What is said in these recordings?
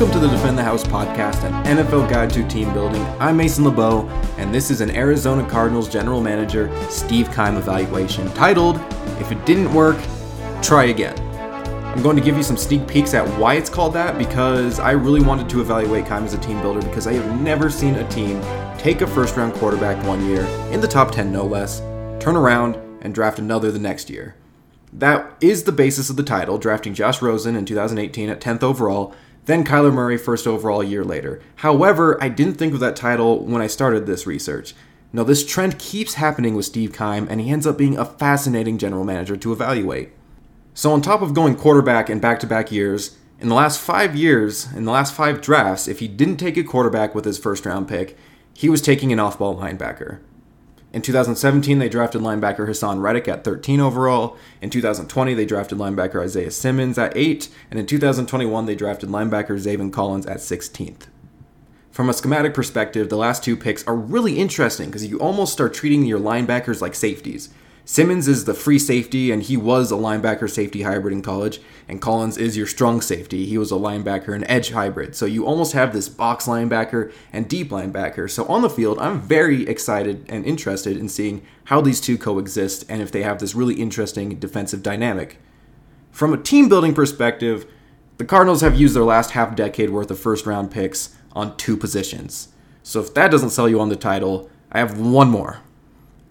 Welcome to the Defend the House podcast, an NFL guide to team building. I'm Mason LeBeau, and this is an Arizona Cardinals general manager Steve Keim evaluation titled, If It Didn't Work, Try Again. I'm going to give you some sneak peeks at why it's called that because I really wanted to evaluate Keim as a team builder because I have never seen a team take a first round quarterback one year, in the top 10 no less, turn around, and draft another the next year. That is the basis of the title, drafting Josh Rosen in 2018 at 10th overall, then Kyler Murray first overall a year later. However, I didn't think of that title when I started this research. Now, this trend keeps happening with Steve Keim, and he ends up being a fascinating general manager to evaluate. So, on top of going quarterback in back to back years, in the last five years, in the last five drafts, if he didn't take a quarterback with his first round pick, he was taking an off ball linebacker. In 2017, they drafted linebacker Haason Reddick at 13 overall. In 2020, they drafted linebacker Isaiah Simmons at 8. And in 2021, they drafted linebacker Zaven Collins at 16th. From a schematic perspective, the last two picks are really interesting because you almost start treating your linebackers like safeties. Simmons is the free safety, and he was a linebacker safety hybrid in college. And Collins is your strong safety. He was a linebacker and edge hybrid. So you almost have this box linebacker and deep linebacker. So on the field, I'm very excited and interested in seeing how these two coexist and if they have this really interesting defensive dynamic. From a team building perspective, the Cardinals have used their last half decade worth of first round picks on two positions. So if that doesn't sell you on the title, I have one more.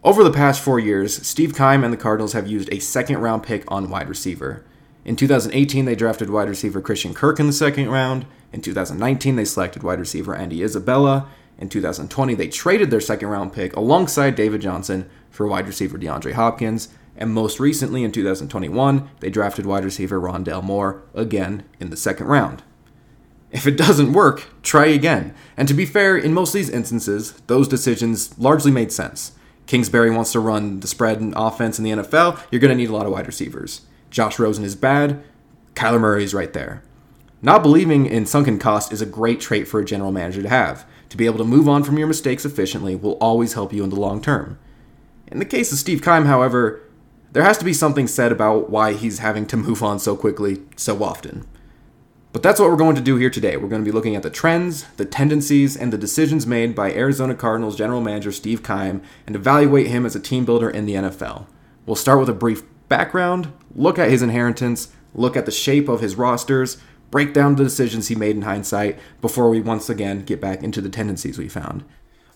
Over the past four years, Steve Keim and the Cardinals have used a second round pick on wide receiver. In 2018, they drafted wide receiver Christian Kirk in the second round. In 2019, they selected wide receiver Andy Isabella. In 2020, they traded their second round pick alongside David Johnson for wide receiver DeAndre Hopkins. And most recently, in 2021, they drafted wide receiver Rondale Moore again in the second round. If it doesn't work, try again. And to be fair, in most of these instances, those decisions largely made sense. Kingsbury wants to run the spread and offense in the NFL, you're going to need a lot of wide receivers. Josh Rosen is bad. Kyler Murray is right there. Not believing in sunken cost is a great trait for a general manager to have. To be able to move on from your mistakes efficiently will always help you in the long term. In the case of Steve Keim, however, there has to be something said about why he's having to move on so quickly so often. But that's what we're going to do here today. We're going to be looking at the trends, the tendencies, and the decisions made by Arizona Cardinals general manager Steve Keim and evaluate him as a team builder in the NFL. We'll start with a brief background, look at his inheritance, look at the shape of his rosters, break down the decisions he made in hindsight before we once again get back into the tendencies we found.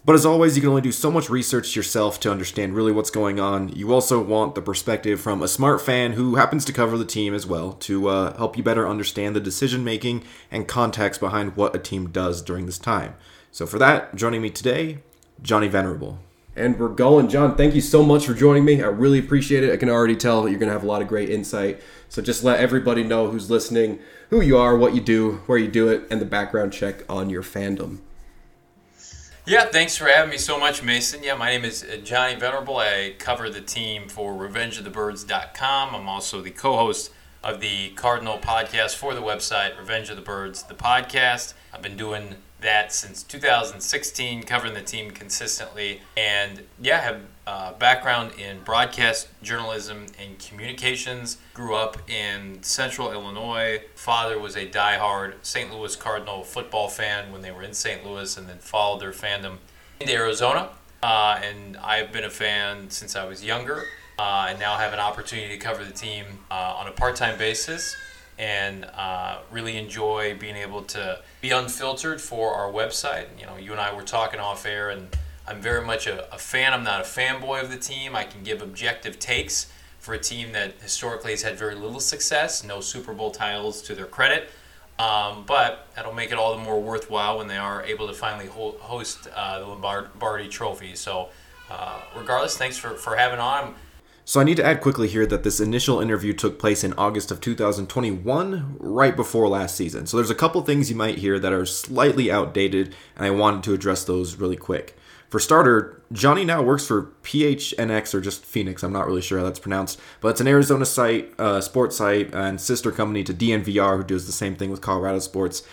But as always, you can only do so much research yourself to understand really what's going on. You also want the perspective from a smart fan who happens to cover the team as well to uh, help you better understand the decision making and context behind what a team does during this time. So, for that, joining me today, Johnny Venerable. And we're going. John, thank you so much for joining me. I really appreciate it. I can already tell you're going to have a lot of great insight. So, just let everybody know who's listening who you are, what you do, where you do it, and the background check on your fandom. Yeah, thanks for having me so much, Mason. Yeah, my name is uh, Johnny Venerable. I cover the team for RevengeOfTheBirds.com. I'm also the co-host of the Cardinal podcast for the website Revenge of the Birds, the podcast. I've been doing that since 2016, covering the team consistently, and yeah, have uh, background in broadcast journalism and communications. Grew up in Central Illinois. Father was a diehard St. Louis Cardinal football fan when they were in St. Louis, and then followed their fandom into Arizona. Uh, and I've been a fan since I was younger, uh, and now have an opportunity to cover the team uh, on a part-time basis and uh, really enjoy being able to be unfiltered for our website. You know, you and I were talking off air, and I'm very much a, a, fan. I'm not a fanboy of the team. I can give objective takes for a team that historically has had very little success, no Super Bowl titles to their credit. Um, but that'll make it all the more worthwhile when they are able to finally ho- host uh, the Lombardi Trophy. So, uh, regardless, thanks for, for having on. So I need to add quickly here that this initial interview took place in August of 2021, right before last season. So there's a couple things you might hear that are slightly outdated, and I wanted to address those really quick. For starter, Johnny now works for PHNX or just Phoenix. I'm not really sure how that's pronounced, but it's an Arizona site, uh, sports site, and sister company to DNVR, who does the same thing with Colorado sports.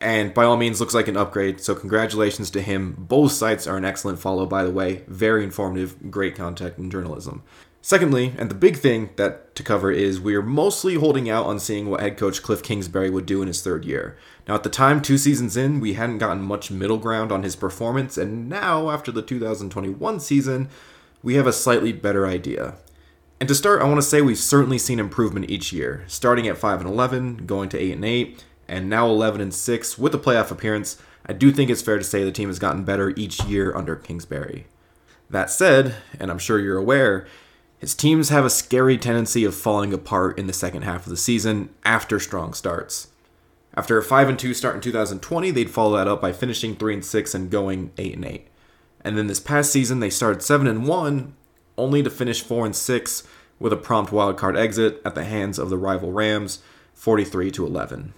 And by all means, looks like an upgrade. So congratulations to him. Both sites are an excellent follow, by the way. Very informative, great content and journalism. Secondly, and the big thing that to cover is we are mostly holding out on seeing what head coach Cliff Kingsbury would do in his third year. Now, at the time, two seasons in, we hadn't gotten much middle ground on his performance, and now, after the 2021 season, we have a slightly better idea. And to start, I want to say we've certainly seen improvement each year, starting at 5 and 11, going to 8 and 8, and now 11 and 6 with a playoff appearance. I do think it's fair to say the team has gotten better each year under Kingsbury. That said, and I'm sure you're aware, his teams have a scary tendency of falling apart in the second half of the season after strong starts. After a 5 and 2 start in 2020, they'd follow that up by finishing 3 and 6 and going 8 and 8. And then this past season they started 7 and 1 only to finish 4 and 6 with a prompt wildcard exit at the hands of the rival Rams 43 to 11.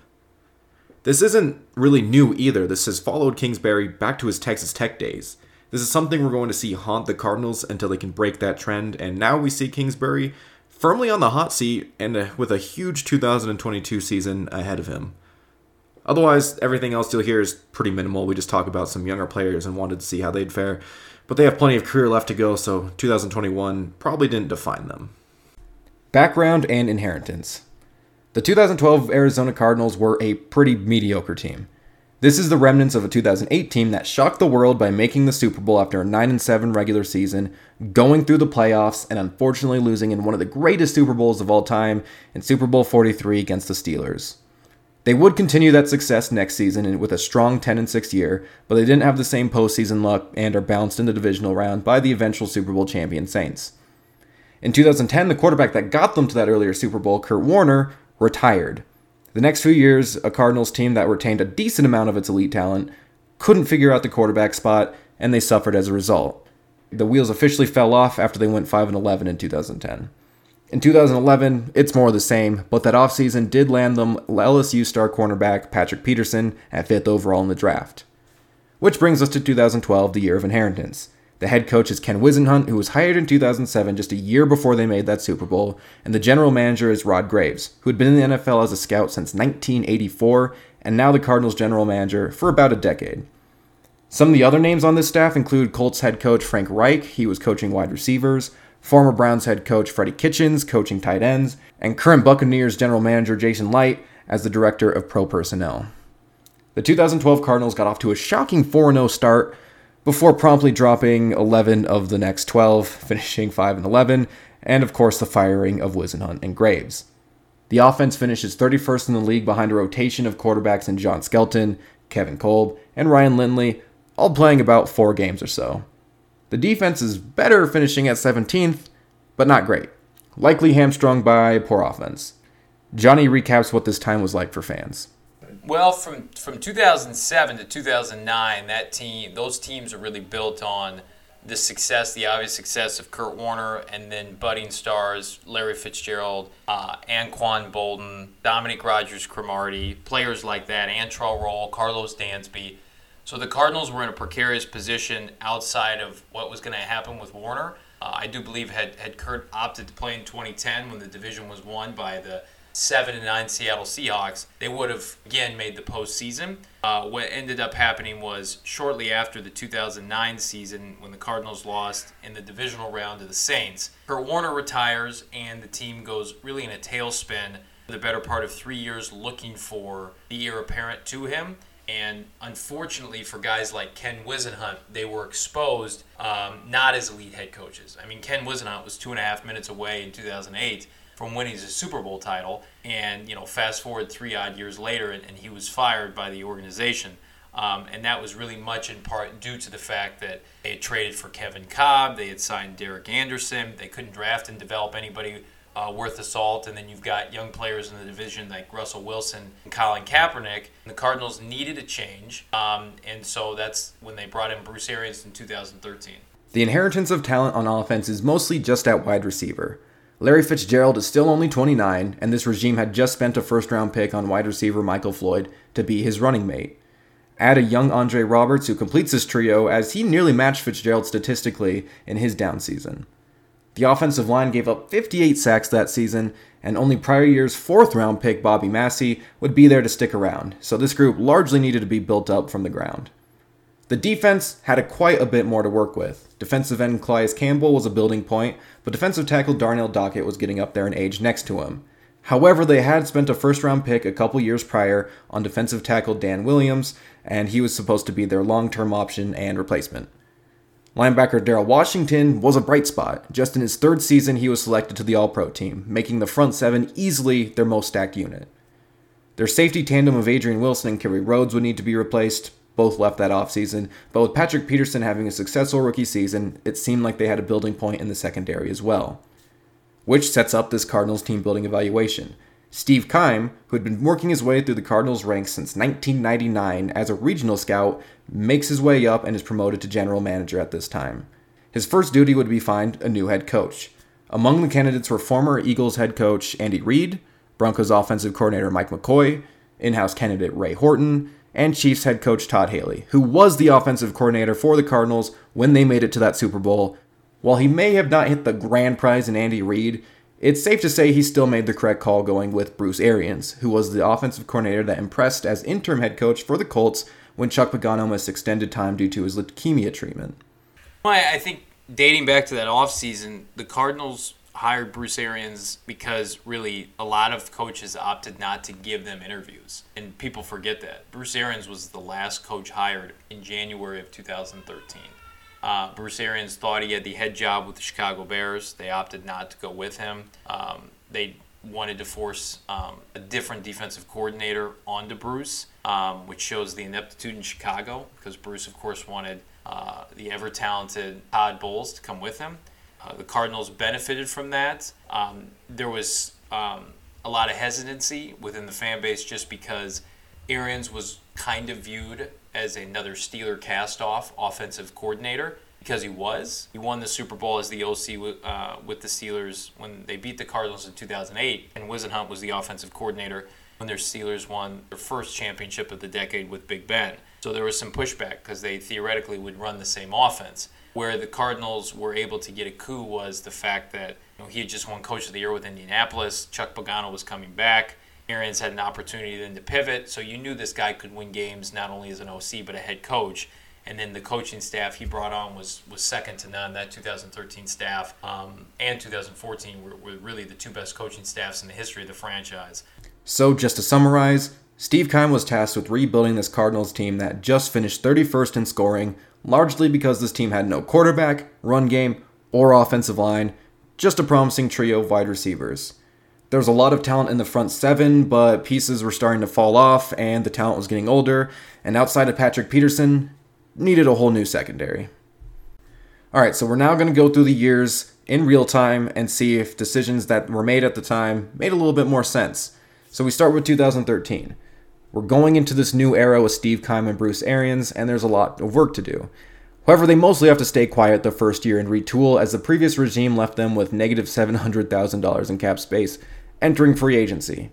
This isn't really new either. This has followed Kingsbury back to his Texas Tech days. This is something we're going to see haunt the Cardinals until they can break that trend, and now we see Kingsbury firmly on the hot seat and uh, with a huge 2022 season ahead of him. Otherwise, everything else you'll hear is pretty minimal. We just talk about some younger players and wanted to see how they'd fare. But they have plenty of career left to go, so 2021 probably didn't define them. Background and inheritance. The 2012 Arizona Cardinals were a pretty mediocre team. This is the remnants of a 2008 team that shocked the world by making the Super Bowl after a 9 7 regular season, going through the playoffs, and unfortunately losing in one of the greatest Super Bowls of all time in Super Bowl 43 against the Steelers. They would continue that success next season with a strong 10 6 year, but they didn't have the same postseason luck and are bounced in the divisional round by the eventual Super Bowl champion Saints. In 2010, the quarterback that got them to that earlier Super Bowl, Kurt Warner, retired. The next few years, a Cardinals team that retained a decent amount of its elite talent couldn't figure out the quarterback spot, and they suffered as a result. The wheels officially fell off after they went 5 11 in 2010. In 2011, it's more of the same, but that offseason did land them LSU star cornerback Patrick Peterson at 5th overall in the draft. Which brings us to 2012, the year of inheritance. The head coach is Ken Whisenhunt, who was hired in 2007, just a year before they made that Super Bowl, and the general manager is Rod Graves, who had been in the NFL as a scout since 1984, and now the Cardinals general manager for about a decade. Some of the other names on this staff include Colts head coach Frank Reich, he was coaching wide receivers, former Browns head coach Freddie Kitchens, coaching tight ends, and current Buccaneers general manager Jason Licht as the director of pro personnel. The 2012 Cardinals got off to a shocking 4 0 start before promptly dropping 11 of the next 12, finishing 5 and 11, and of course the firing of Whisenhunt and Graves. The offense finishes 31st in the league behind a rotation of quarterbacks in John Skelton, Kevin Kolb, and Ryan Lindley, all playing about four games or so. The defense is better, finishing at 17th, but not great. Likely hamstrung by poor offense. Johnny recaps what this time was like for fans. Well, from from 2007 to 2009, that team, those teams are really built on the success, the obvious success of Kurt Warner, and then budding stars Larry Fitzgerald, uh, Anquan Boldin, Dominique Rodgers, Cromartie, players like that, Antrel Rolle, Carlos Dansby. So the Cardinals were in a precarious position outside of what was going to happen with Warner. Uh, I do believe had had Kurt opted to play in 2010 when the division was won by the seven and nine Seattle Seahawks, they would have again made the postseason. Uh, what ended up happening was shortly after the 2009 season, when the Cardinals lost in the divisional round to the Saints, Kurt Warner retires and the team goes really in a tailspin. For The better part of three years looking for the heir apparent to him. And unfortunately for guys like Ken Whisenhunt, they were exposed um, not as elite head coaches. I mean, Ken Whisenhunt was two and a half minutes away in 2008 from winning his Super Bowl title. And, you know, fast forward three odd years later, and, and he was fired by the organization. Um, and that was really much in part due to the fact that they had traded for Kevin Kolb, they had signed Derek Anderson, they couldn't draft and develop anybody uh, worth the salt, and then you've got young players in the division like Russell Wilson and Colin Kaepernick. The Cardinals needed a change, um, and so that's when they brought in Bruce Arians in 2013. The inheritance of talent on offense is mostly just at wide receiver. Larry Fitzgerald is still only 29, and this regime had just spent a first round pick on wide receiver Michael Floyd to be his running mate. Add a young Andre Roberts who completes this trio as he nearly matched Fitzgerald statistically in his down season. The offensive line gave up 58 sacks that season, and only prior year's fourth round pick Bobby Massie would be there to stick around, so this group largely needed to be built up from the ground. The defense had a quite a bit more to work with. Defensive end Calais Campbell was a building point, but defensive tackle Darnell Dockett was getting up there in age next to him. However, they had spent a first round pick a couple years prior on defensive tackle Dan Williams, and he was supposed to be their long term option and replacement. Linebacker Daryl Washington was a bright spot. Just in his third season, he was selected to the All Pro team, making the front seven easily their most stacked unit. Their safety tandem of Adrian Wilson and Kerry Rhodes would need to be replaced, both left that offseason, but with Patrick Peterson having a successful rookie season, it seemed like they had a building point in the secondary as well. Which sets up this Cardinals team building evaluation. Steve Keim, who had been working his way through the Cardinals ranks since 1999 as a regional scout, makes his way up and is promoted to general manager at this time. His first duty would be find a new head coach. Among the candidates were former Eagles head coach Andy Reid, Broncos offensive coordinator Mike McCoy, in house candidate Ray Horton, and Chiefs head coach Todd Haley, who was the offensive coordinator for the Cardinals when they made it to that Super Bowl. While he may have not hit the grand prize in Andy Reid, it's safe to say he still made the correct call going with Bruce Arians, who was the offensive coordinator that impressed as interim head coach for the Colts when Chuck Pagano missed extended time due to his leukemia treatment. I think dating back to that offseason, the Cardinals hired Bruce Arians because really a lot of coaches opted not to give them interviews. And people forget that. Bruce Arians was the last coach hired in January of 2013. Uh, Bruce Arians thought he had the head job with the Chicago Bears. They opted not to go with him. Um, they wanted to force um, a different defensive coordinator onto Bruce, um, which shows the ineptitude in Chicago because Bruce, of course, wanted uh, the ever talented Todd Bowles to come with him. Uh, the Cardinals benefited from that. Um, there was um, a lot of hesitancy within the fan base just because Arians was kind of viewed as another Steeler cast-off offensive coordinator because he was. He won the Super Bowl as the OC uh, with the Steelers when they beat the Cardinals in 2008, and Whisenhunt was the offensive coordinator when their Steelers won their first championship of the decade with Big Ben. So there was some pushback because they theoretically would run the same offense. Where the Cardinals were able to get a coup was the fact that you know, he had just won Coach of the Year with Indianapolis. Chuck Pagano was coming back. Arians had an opportunity then to pivot, so you knew this guy could win games not only as an OC but a head coach. And then the coaching staff he brought on was was second to none. That 2013 staff um, and 2014 were, were really the two best coaching staffs in the history of the franchise. So, just to summarize, Steve Keim was tasked with rebuilding this Cardinals team that just finished 31st in scoring largely because this team had no quarterback, run game, or offensive line, just a promising trio of wide receivers. There was a lot of talent in the front seven, but pieces were starting to fall off and the talent was getting older, and outside of Patrick Peterson, needed a whole new secondary. Alright, so we're now going to go through the years in real time and see if decisions that were made at the time made a little bit more sense. So we start with 2013. We're going into this new era with Steve Keim and Bruce Arians, and there's a lot of work to do. However, they mostly have to stay quiet the first year and retool, as the previous regime left them with negative $700,000 in cap space entering free agency.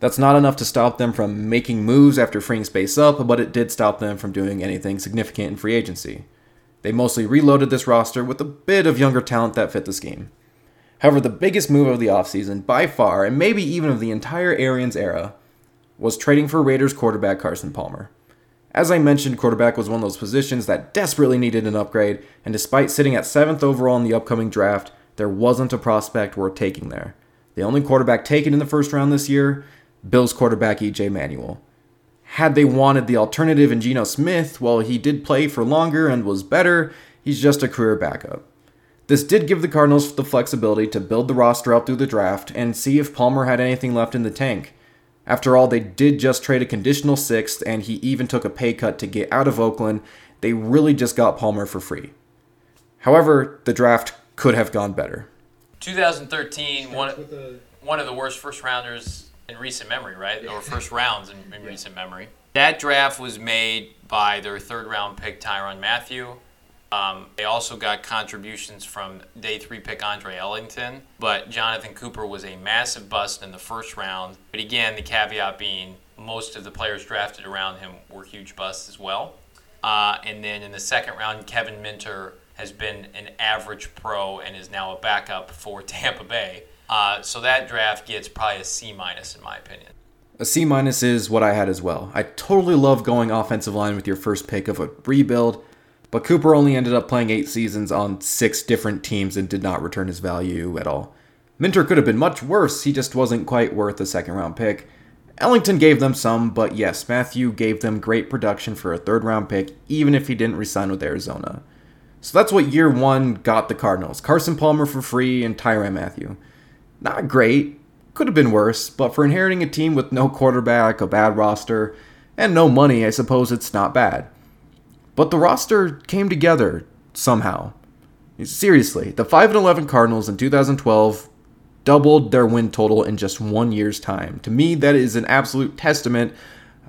That's not enough to stop them from making moves after freeing space up, but it did stop them from doing anything significant in free agency. They mostly reloaded this roster with a bit of younger talent that fit the scheme. However, the biggest move of the offseason, by far, and maybe even of the entire Arians era, was trading for Raiders quarterback Carson Palmer. As I mentioned, quarterback was one of those positions that desperately needed an upgrade, and despite sitting at 7th overall in the upcoming draft, there wasn't a prospect worth taking there. The only quarterback taken in the first round this year, Bills quarterback EJ Manuel. Had they wanted the alternative in Geno Smith, well, he did play for longer and was better, he's just a career backup. This did give the Cardinals the flexibility to build the roster up through the draft and see if Palmer had anything left in the tank. After all, they did just trade a conditional sixth, and he even took a pay cut to get out of Oakland. They really just got Palmer for free. However, the draft could have gone better. 2013, one, one of the worst first rounders in recent memory, right? Or first rounds in, in recent memory. That draft was made by their third round pick, Tyrann Mathieu. Um, they also got contributions from day three pick Andre Ellington, but Jonathan Cooper was a massive bust in the first round. But again, the caveat being most of the players drafted around him were huge busts as well. Uh, and then in the second round, Kevin Minter has been an average pro and is now a backup for Tampa Bay. Uh, so that draft gets probably a C minus in my opinion. A C minus is what I had as well. I totally love going offensive line with your first pick of a rebuild, but Cooper only ended up playing eight seasons on six different teams and did not return his value at all. Minter could have been much worse, he just wasn't quite worth a second round pick. Ellington gave them some, but yes, Mathieu gave them great production for a third round pick, even if he didn't resign with Arizona. So that's what year one got the Cardinals Carson Palmer for free and Tyrann Mathieu. Not great, could have been worse, but for inheriting a team with no quarterback, a bad roster, and no money, I suppose it's not bad. But the roster came together somehow. Seriously, the 5 11 Cardinals in 2012 doubled their win total in just one year's time. To me, that is an absolute testament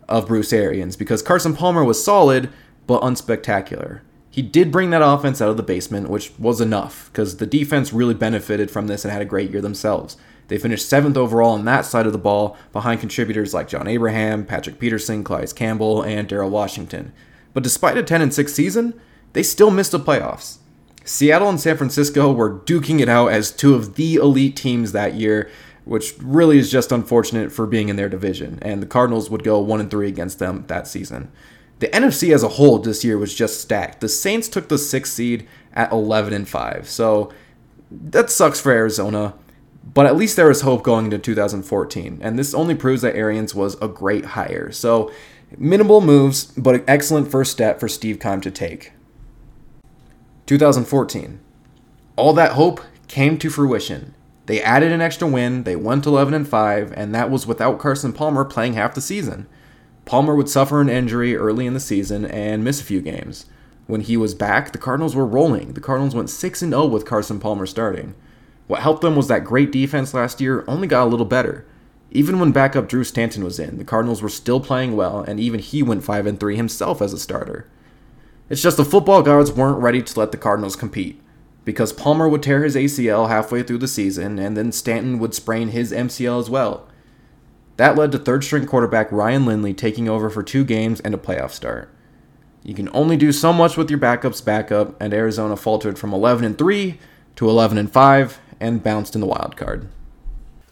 of Bruce Arians because Carson Palmer was solid but unspectacular. He did bring that offense out of the basement, which was enough because the defense really benefited from this and had a great year themselves. They finished seventh overall on that side of the ball behind contributors like John Abraham, Patrick Peterson, Calais Campbell, and Daryl Washington. But despite a 10 and 6 season, they still missed the playoffs. Seattle and San Francisco were duking it out as two of the elite teams that year, which really is just unfortunate for being in their division. And the Cardinals would go 1 and 3 against them that season. The NFC as a whole this year was just stacked. The Saints took the 6th seed at 11 and 5. So that sucks for Arizona, but at least there was hope going into 2014. And this only proves that Arians was a great hire. So minimal moves, but an excellent first step for Steve Keim to take. 2014. All that hope came to fruition. They added an extra win, they went 11 and 5, and that was without Carson Palmer playing half the season. Palmer would suffer an injury early in the season and miss a few games. When he was back, the Cardinals were rolling. The Cardinals went 6 and 0 with Carson Palmer starting. What helped them was that great defense last year only got a little better. Even when backup Drew Stanton was in, the Cardinals were still playing well, and even he went 5 and 3 himself as a starter. It's just the football gods weren't ready to let the Cardinals compete. Because Palmer would tear his ACL halfway through the season, and then Stanton would sprain his MCL as well. That led to third string quarterback Ryan Lindley taking over for two games and a playoff start. You can only do so much with your backup's backup, and Arizona faltered from 11 and 3 to 11 and 5 and bounced in the wild card.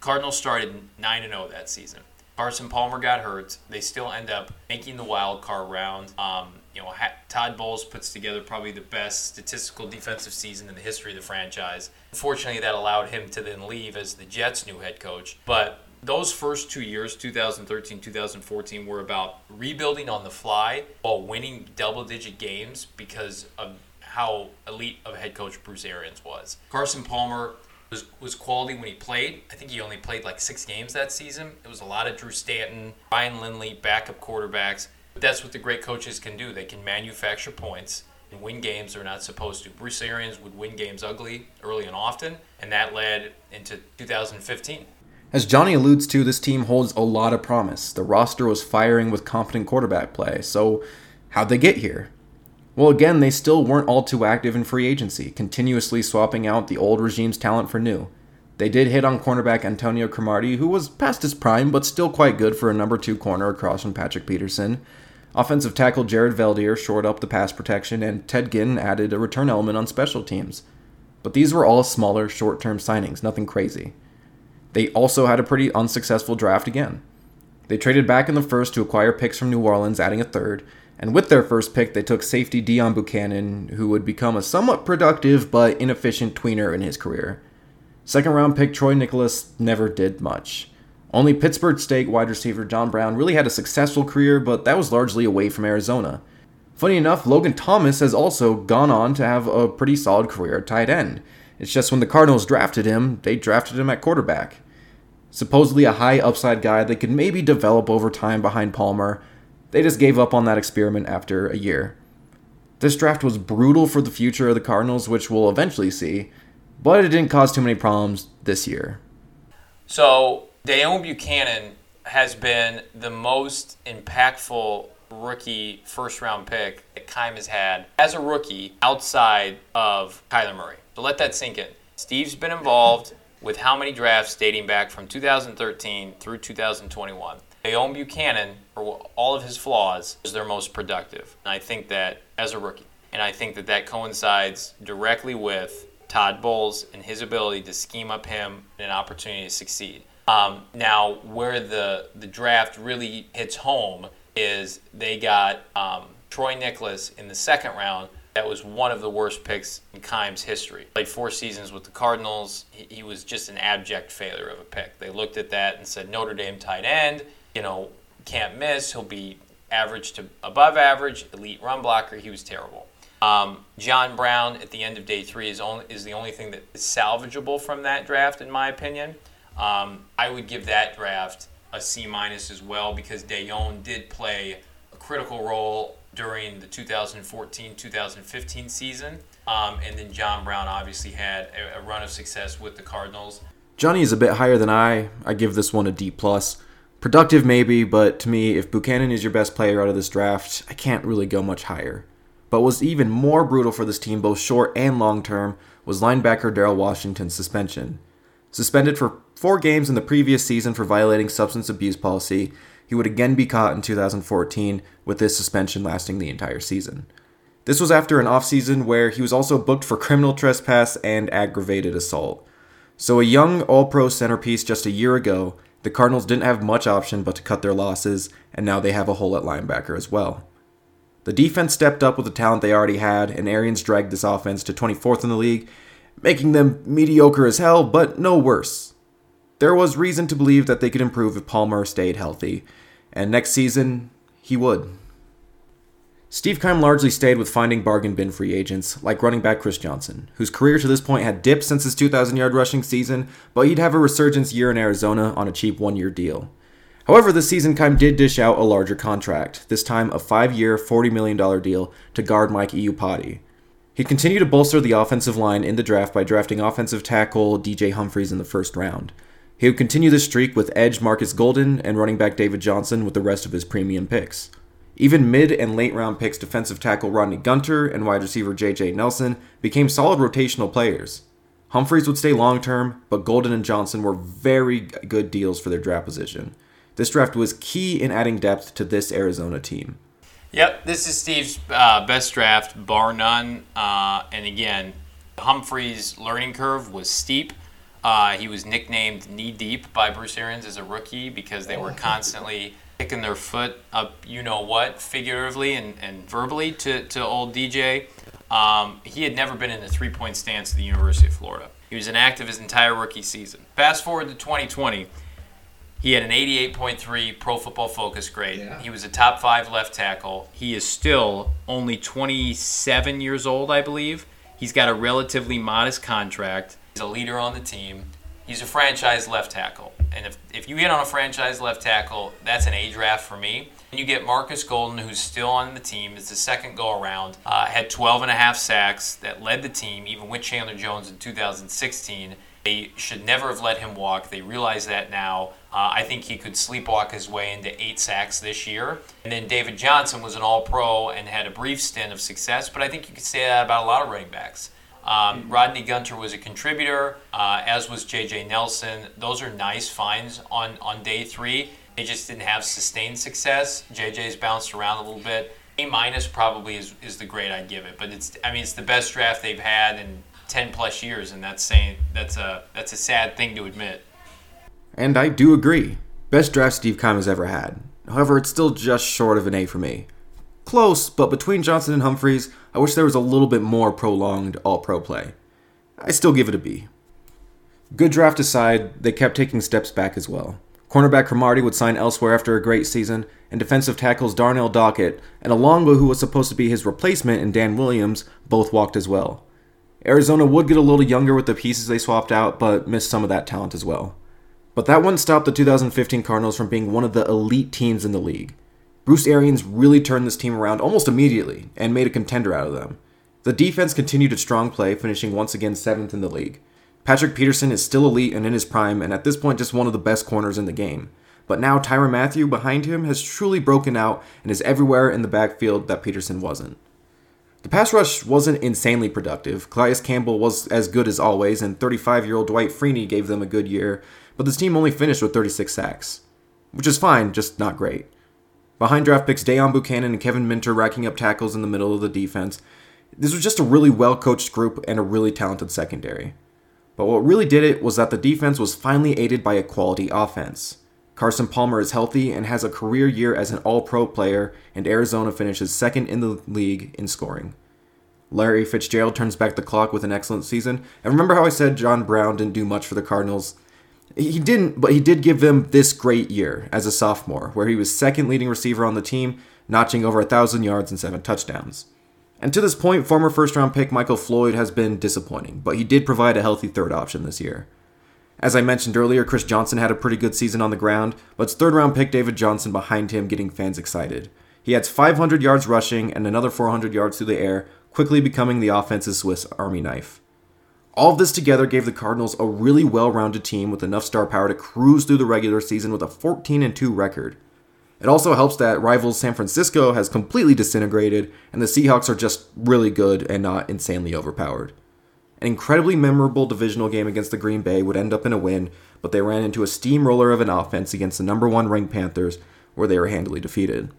Cardinals started 9 0 that season. Carson Palmer got hurt. They still end up making the wild card round. Um, you know, Todd Bowles puts together probably the best statistical defensive season in the history of the franchise. Unfortunately, that allowed him to then leave as the Jets' new head coach. But those first two years, 2013, 2014, were about rebuilding on the fly while winning double digit games because of how elite of a head coach Bruce Arians was. Carson Palmer was, was quality when he played. I think he only played like six games that season. It was a lot of Drew Stanton, Ryan Lindley, backup quarterbacks. But that's what the great coaches can do. They can manufacture points and win games they're not supposed to. Bruce Arians would win games ugly early and often, and that led into 2015. As Johnny alludes to, this team holds a lot of promise. The roster was firing with confident quarterback play. So, how'd they get here? Well, again, they still weren't all too active in free agency, continuously swapping out the old regime's talent for new. They did hit on cornerback Antonio Cromartie, who was past his prime, but still quite good for a number two corner across from Patrick Peterson. Offensive tackle Jared Veldheer shored up the pass protection, and Ted Ginn added a return element on special teams. But these were all smaller, short term signings, nothing crazy. They also had a pretty unsuccessful draft again. They traded back in the first to acquire picks from New Orleans, adding a third, and with their first pick, they took safety Deone Bucannon, who would become a somewhat productive but inefficient tweener in his career. Second round pick Troy Niklas never did much. Only Pittsburg State wide receiver John Brown really had a successful career, but that was largely away from Arizona. Funny enough, Logan Thomas has also gone on to have a pretty solid career at tight end. It's just when the Cardinals drafted him, they drafted him at quarterback. Supposedly a high upside guy that could maybe develop over time behind Palmer, they just gave up on that experiment after a year. This draft was brutal for the future of the Cardinals, which we'll eventually see, but it didn't cause too many problems this year. So, Deone Bucannon has been the most impactful rookie first round pick that Keim has had as a rookie outside of Kyler Murray. So let that sink in. Steve's been involved with how many drafts dating back from 2013 through 2021. Deone Bucannon, for all of his flaws, is their most productive. And I think that as a rookie. And I think that that coincides directly with Todd Bowles and his ability to scheme up him an opportunity to succeed. Um, now, where the, the draft really hits home is they got um, Troy Niklas in the second round. That was one of the worst picks in Keim's history. Played four seasons with the Cardinals. He, he was just an abject failure of a pick. They looked at that and said, Notre Dame tight end, you know, can't miss. He'll be average to above average, elite run blocker. He was terrible. Um, John Brown at the end of day three is only is the only thing that is salvageable from that draft, in my opinion. Um, I would give that draft a C minus as well because Deone did play a critical role during the 2014-2015 season, um, and then John Brown obviously had a, a run of success with the Cardinals. Johnny is a bit higher than I. I give this one a D plus. Productive maybe, but to me, if Bucannon is your best player out of this draft, I can't really go much higher. But was even more brutal for this team, both short and long term, was linebacker Daryl Washington's suspension. Suspended for four games in the previous season for violating substance abuse policy, he would again be caught in 2014, with this suspension lasting the entire season. This was after an offseason where he was also booked for criminal trespass and aggravated assault. So, a young All Pro centerpiece just a year ago, the Cardinals didn't have much option but to cut their losses, and now they have a hole at linebacker as well. The defense stepped up with the talent they already had, and Arians dragged this offense to 24th in the league, making them mediocre as hell, but no worse. There was reason to believe that they could improve if Palmer stayed healthy, and next season, he would. Steve Keim largely stayed with finding bargain bin free agents, like running back Chris Johnson, whose career to this point had dipped since his 2,000 yard rushing season, but he'd have a resurgence year in Arizona on a cheap one year deal. However, this season, Keim did dish out a larger contract, this time a five year, $40 million deal to guard Mike Iupati. He continued to bolster the offensive line in the draft by drafting offensive tackle DJ Humphries in the first round. He would continue this streak with edge Marcus Golden and running back David Johnson with the rest of his premium picks. Even mid and late round picks defensive tackle Rodney Gunter and wide receiver JJ Nelson became solid rotational players. Humphries would stay long term, but Golden and Johnson were very good deals for their draft position. This draft was key in adding depth to this Arizona team. Yep, this is Steve's uh, best draft, bar none. Uh, and again, Humphries' learning curve was steep. Uh, he was nicknamed knee deep by Bruce Arians as a rookie because they were constantly kicking their foot up, you know what, figuratively and, and verbally to, to old DJ. Um, he had never been in a three point stance at the University of Florida. He was inactive his entire rookie season. Fast forward to 2020, he had an 88.3 Pro Football Focus grade. Yeah. He was a top five left tackle. He is still only 27 years old, I believe. He's got a relatively modest contract. He's a leader on the team. He's a franchise left tackle. And if, if you hit on a franchise left tackle, that's an A draft for me. And you get Marcus Golden, who's still on the team. It's the second go around. Uh, had 12 and a half sacks that led the team, even with Chandler Jones in 2016. They should never have let him walk. They realize that now. Uh, I think he could sleepwalk his way into eight sacks this year. And then David Johnson was an all pro and had a brief stint of success, but I think you could say that about a lot of running backs. Um. Rodney Gunter was a contributor, uh, as was J.J. Nelson. Those are nice finds on, on day three. They just didn't have sustained success. J.J.'s bounced around a little bit. A minus probably is, is the grade I'd give it, but it's I mean it's the best draft they've had in 10 plus years, and that's saying that's a that's a sad thing to admit. And I do agree. Best draft Steve Keim has ever had. However, it's still just short of an A for me. Close, but between Johnson and Humphries, I wish there was a little bit more prolonged all pro play. I still give it a B. Good draft aside, they kept taking steps back as well. Cornerback Cromartie would sign elsewhere after a great season, and defensive tackles Darnell Dockett and Alongo, who was supposed to be his replacement, and Dan Williams both walked as well. Arizona would get a little younger with the pieces they swapped out, but missed some of that talent as well. But that wouldn't stop the 2015 Cardinals from being one of the elite teams in the league. Bruce Arians really turned this team around almost immediately and made a contender out of them. The defense continued its strong play, finishing once again seventh in the league. Patrick Peterson is still elite and in his prime, and at this point, just one of the best corners in the game. But now Tyrann Mathieu behind him has truly broken out and is everywhere in the backfield that Peterson wasn't. The pass rush wasn't insanely productive. Calais Campbell was as good as always, and 35 year old Dwight Freeney gave them a good year, but this team only finished with 36 sacks, which is fine, just not great. Behind draft picks Deone Bucannon and Kevin Minter racking up tackles in the middle of the defense, this was just a really well coached group and a really talented secondary. But what really did it was that the defense was finally aided by a quality offense. Carson Palmer is healthy and has a career year as an all pro player, and Arizona finishes second in the league in scoring. Larry Fitzgerald turns back the clock with an excellent season. And remember how I said John Brown didn't do much for the Cardinals? He didn't, but he did give them this great year as a sophomore, where he was second leading receiver on the team, notching over 1,000 yards and seven touchdowns. And to this point, former first round pick Michael Floyd has been disappointing, but he did provide a healthy third option this year. As I mentioned earlier, Chris Johnson had a pretty good season on the ground, but it's third round pick David Johnson behind him getting fans excited. He adds 500 yards rushing and another 400 yards through the air, quickly becoming the offense's Swiss Army knife. All of this together gave the Cardinals a really well-rounded team with enough star power to cruise through the regular season with a 14 2 record. It also helps that rivals San Francisco has completely disintegrated and the Seahawks are just really good and not insanely overpowered. An incredibly memorable divisional game against the Green Bay would end up in a win, but they ran into a steamroller of an offense against the number 1 ranked Panthers where they were handily defeated.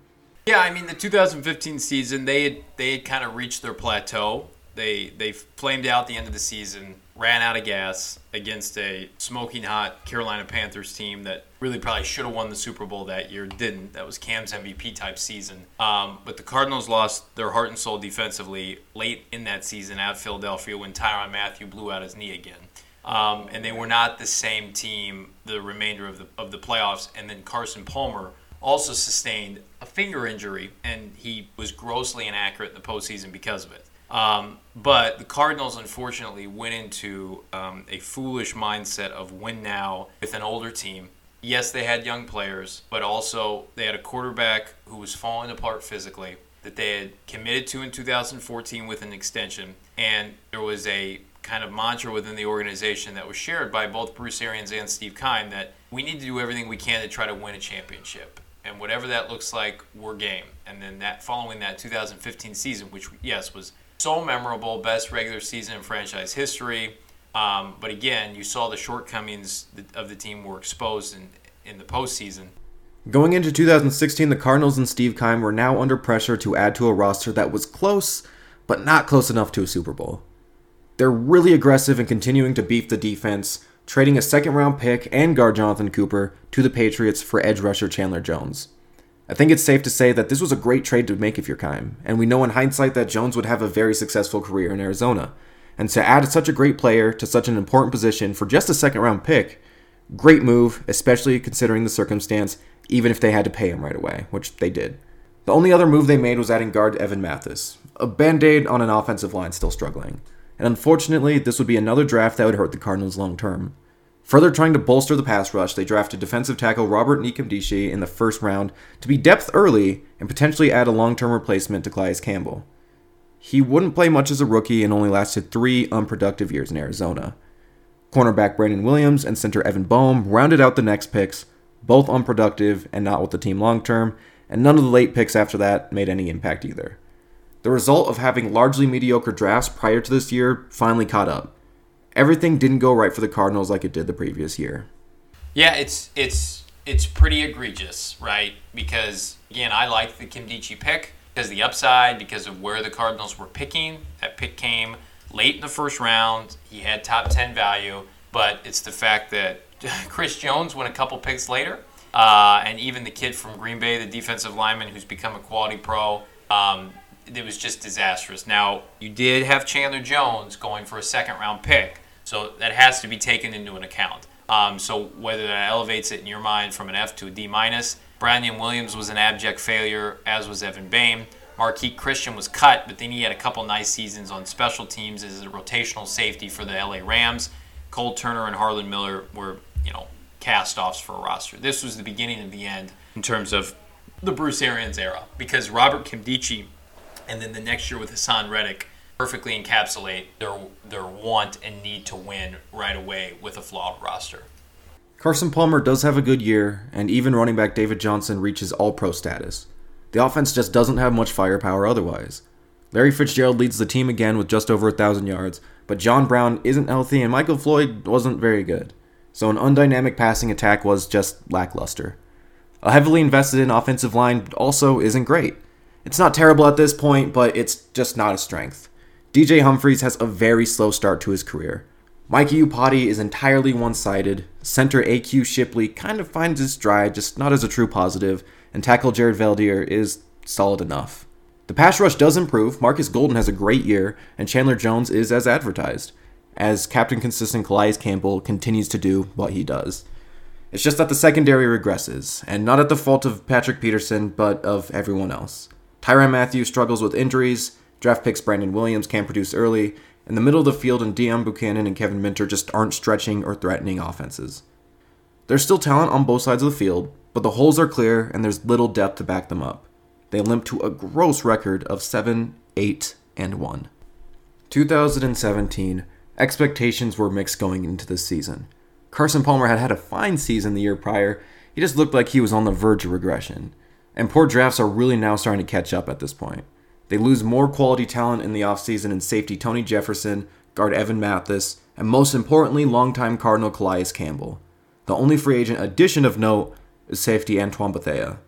Yeah, I mean the 2015 season, they had they had kind of reached their plateau. They they flamed out the end of the season, ran out of gas against a smoking hot Carolina Panthers team that really probably should have won the Super Bowl that year. Didn't. That was Cam's MVP type season. Um, but the Cardinals lost their heart and soul defensively late in that season at Philadelphia when Tyrann Mathieu blew out his knee again. Um, and they were not the same team the remainder of the of the playoffs. And then Carson Palmer also sustained a finger injury, and he was grossly inaccurate in the postseason because of it. Um, but the Cardinals, unfortunately, went into um, a foolish mindset of win now with an older team. Yes, they had young players, but also they had a quarterback who was falling apart physically that they had committed to in 2014 with an extension. And there was a kind of mantra within the organization that was shared by both Bruce Arians and Steve Keim that we need to do everything we can to try to win a championship and whatever that looks like, we're game. And then that following that 2015 season, which yes was so memorable, best regular season in franchise history. Um, but again, you saw the shortcomings of the team were exposed in in the postseason. Going into 2016, the Cardinals and Steve Keim were now under pressure to add to a roster that was close, but not close enough to a Super Bowl. They're really aggressive in continuing to beef the defense, trading a second round pick and guard Jonathan Cooper to the Patriots for edge rusher Chandler Jones. I think it's safe to say that this was a great trade to make if you're Keim, and we know in hindsight that Jones would have a very successful career in Arizona. And to add such a great player to such an important position for just a second round pick, great move, especially considering the circumstance, even if they had to pay him right away, which they did. The only other move they made was adding guard Evan Mathis, a band aid on an offensive line still struggling and unfortunately, this would be another draft that would hurt the Cardinals long term. Further trying to bolster the pass rush, they drafted defensive tackle Robert Nkemdiche in the first round to be depth early and potentially add a long term replacement to Calais Campbell. He wouldn't play much as a rookie and only lasted three unproductive years in Arizona. Cornerback Brandon Williams and center Evan Boehm rounded out the next picks, both unproductive and not with the team long term, and none of the late picks after that made any impact either. The result of having largely mediocre drafts prior to this year finally caught up. Everything didn't go right for the Cardinals like it did the previous year. Yeah, it's it's it's pretty egregious, right? Because again, I like the Nkemdiche pick because the upside, because of where the Cardinals were picking. That pick came late in the first round. He had top ten value, but it's the fact that Chris Jones went a couple picks later, uh, and even the kid from Green Bay, the defensive lineman who's become a quality pro. Um, it was just disastrous. Now, you did have Chandler Jones going for a second round pick, so that has to be taken into an account. Um, so whether that elevates it in your mind from an F to a D minus, Brandon Williams was an abject failure, as was Evan Boehm. Marquise Christian was cut, but then he had a couple nice seasons on special teams as a rotational safety for the LA Rams. Cole Toner and Harlan Miller were, you know, cast-offs for a roster. This was the beginning of the end in terms of the Bruce Arians era because Robert Nkemdiche and then the next year with Haason Reddick perfectly encapsulate their their want and need to win right away with a flawed roster. Carson Palmer does have a good year, and even running back David Johnson reaches all pro status. The offense just doesn't have much firepower otherwise. Larry Fitzgerald leads the team again with just over a thousand yards, but John Brown isn't healthy and Michael Floyd wasn't very good. So an undynamic passing attack was just lackluster. A heavily invested in offensive line also isn't great. It's not terrible at this point, but it's just not a strength. DJ Humphries has a very slow start to his career. Mike Iupati is entirely one sided. Center AQ Shipley kind of finds his stride, just not as a true positive, and tackle Jared Veldheer is solid enough. The pass rush does improve. Marcus Golden has a great year, and Chandler Jones is as advertised, as Captain Consistent Calais Campbell continues to do what he does. It's just that the secondary regresses, and not at the fault of Patrick Peterson, but of everyone else. Tyrann Mathieu struggles with injuries, draft picks Brandon Williams can't produce early, and the middle of the field and Deone Bucannon and Kevin Minter just aren't stretching or threatening offenses. There's still talent on both sides of the field, but the holes are clear and there's little depth to back them up. They limp to a gross record of 7, 8, and 1. 2017, expectations were mixed going into this season. Carson Palmer had had a fine season the year prior, he just looked like he was on the verge of regression. And poor drafts are really now starting to catch up at this point. They lose more quality talent in the offseason in safety Tony Jefferson, guard Evan Mathis, and most importantly, longtime Cardinal Calais Campbell. The only free agent addition of note is safety Antoine Bethea.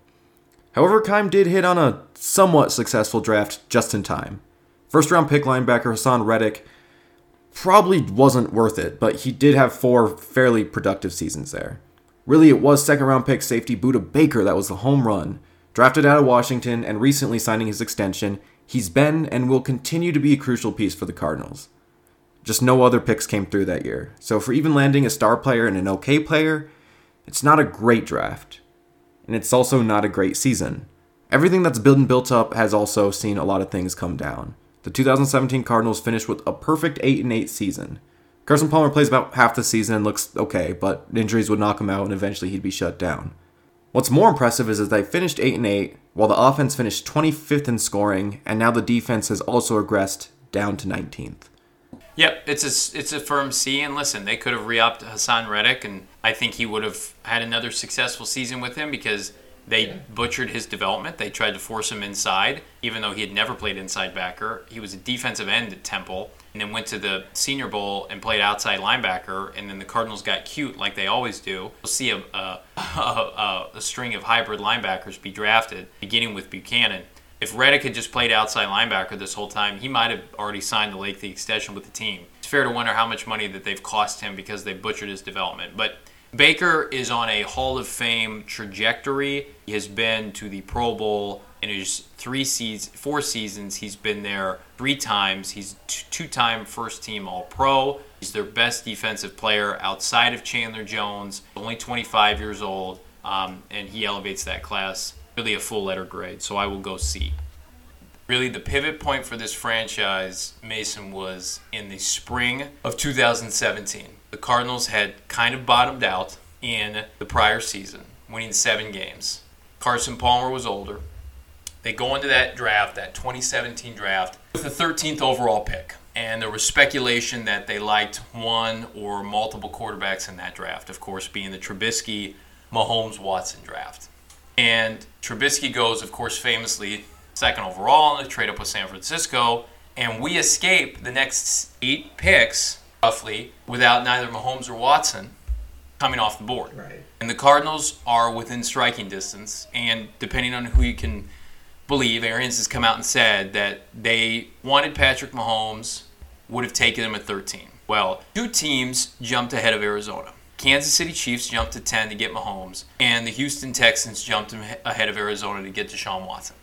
However, Keim did hit on a somewhat successful draft just in time. First round pick linebacker Haason Reddick probably wasn't worth it, but he did have four fairly productive seasons there. Really, it was second round pick safety Budda Baker that was the home run. Drafted out of Washington and recently signing his extension, He's been and will continue to be a crucial piece for the Cardinals. Just no other picks came through that year. So for even landing a star player and an okay player, it's not a great draft. And it's also not a great season. Everything that's built and built up has also seen a lot of things come down. The 2017 Cardinals finished with a perfect 8 and 8 season. Carson Palmer plays about half the season and looks okay, but injuries would knock him out and eventually he'd be shut down. What's more impressive is that they finished 8 and 8 while the offense finished 25th in scoring and now the defense has also regressed down to 19th. Yep, it's a it's a firm C. And listen, they could have re-upped Haason Reddick, and I think he would have had another successful season with him because they yeah. butchered his development. They tried to force him inside, even though he had never played inside backer. He was a defensive end at Temple, and then went to the Senior Bowl and played outside linebacker. And then the Cardinals got cute, like they always do. We'll see a, a, a, a string of hybrid linebackers be drafted, beginning with Bucannon. If Reddick had just played outside linebacker this whole time, he might have already signed the lengthy extension with the team. It's fair to wonder how much money that they've cost him because they butchered his development. But Baker is on a Hall of Fame trajectory. He has been to the Pro Bowl in his three seasons, four seasons, he's been there three times. He's two-time first-team All-Pro. He's their best defensive player outside of Chandler Jones. Only 25 years old, um, and he elevates that class. Really a full letter grade, so I will go C. Really, the pivot point for this franchise, Mason, was in the spring of 2017. The Cardinals had kind of bottomed out in the prior season, winning seven games. Carson Palmer was older. They go into that draft, that 2017 draft, with the 13th overall pick. And there was speculation that they liked one or multiple quarterbacks in that draft, of course, being the Trubisky Mahomes Watson draft. And Trubisky goes, of course, famously second overall in the trade up with San Francisco. And we escape the next eight picks, roughly, without neither Mahomes or Watson coming off the board. Right. And the Cardinals are within striking distance. And depending on who you can believe, Arians has come out and said that they wanted Patrick Mahomes, would have taken him at 13. Well, two teams jumped ahead of Arizona. Kansas City Chiefs jumped to 10 to get Mahomes, and the Houston Texans jumped ahead of Arizona to get Deshaun Watson.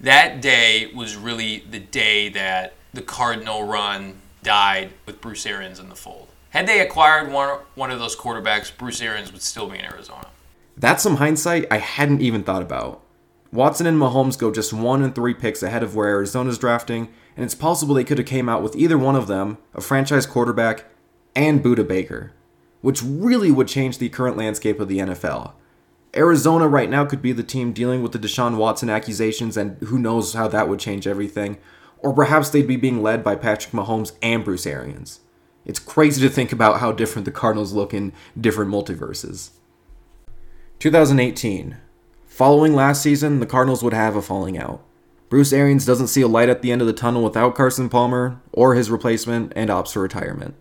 That day was really the day that the Cardinal run died with Bruce Arians in the fold. Had they acquired one, one of those quarterbacks, Bruce Arians would still be in Arizona. That's some hindsight I hadn't even thought about. Watson and Mahomes go just one and three picks ahead of where Arizona's drafting, and it's possible they could have came out with either one of them, a franchise quarterback, and Budda Baker, which really would change the current landscape of the NFL. Arizona right now could be the team dealing with the Deshaun Watson accusations, and who knows how that would change everything. Or perhaps they'd be being led by Patrick Mahomes and Bruce Arians. It's crazy to think about how different the Cardinals look in different multiverses. 2018. Following last season, the Cardinals would have a falling out. Bruce Arians doesn't see a light at the end of the tunnel without Carson Palmer or his replacement and opts for retirement.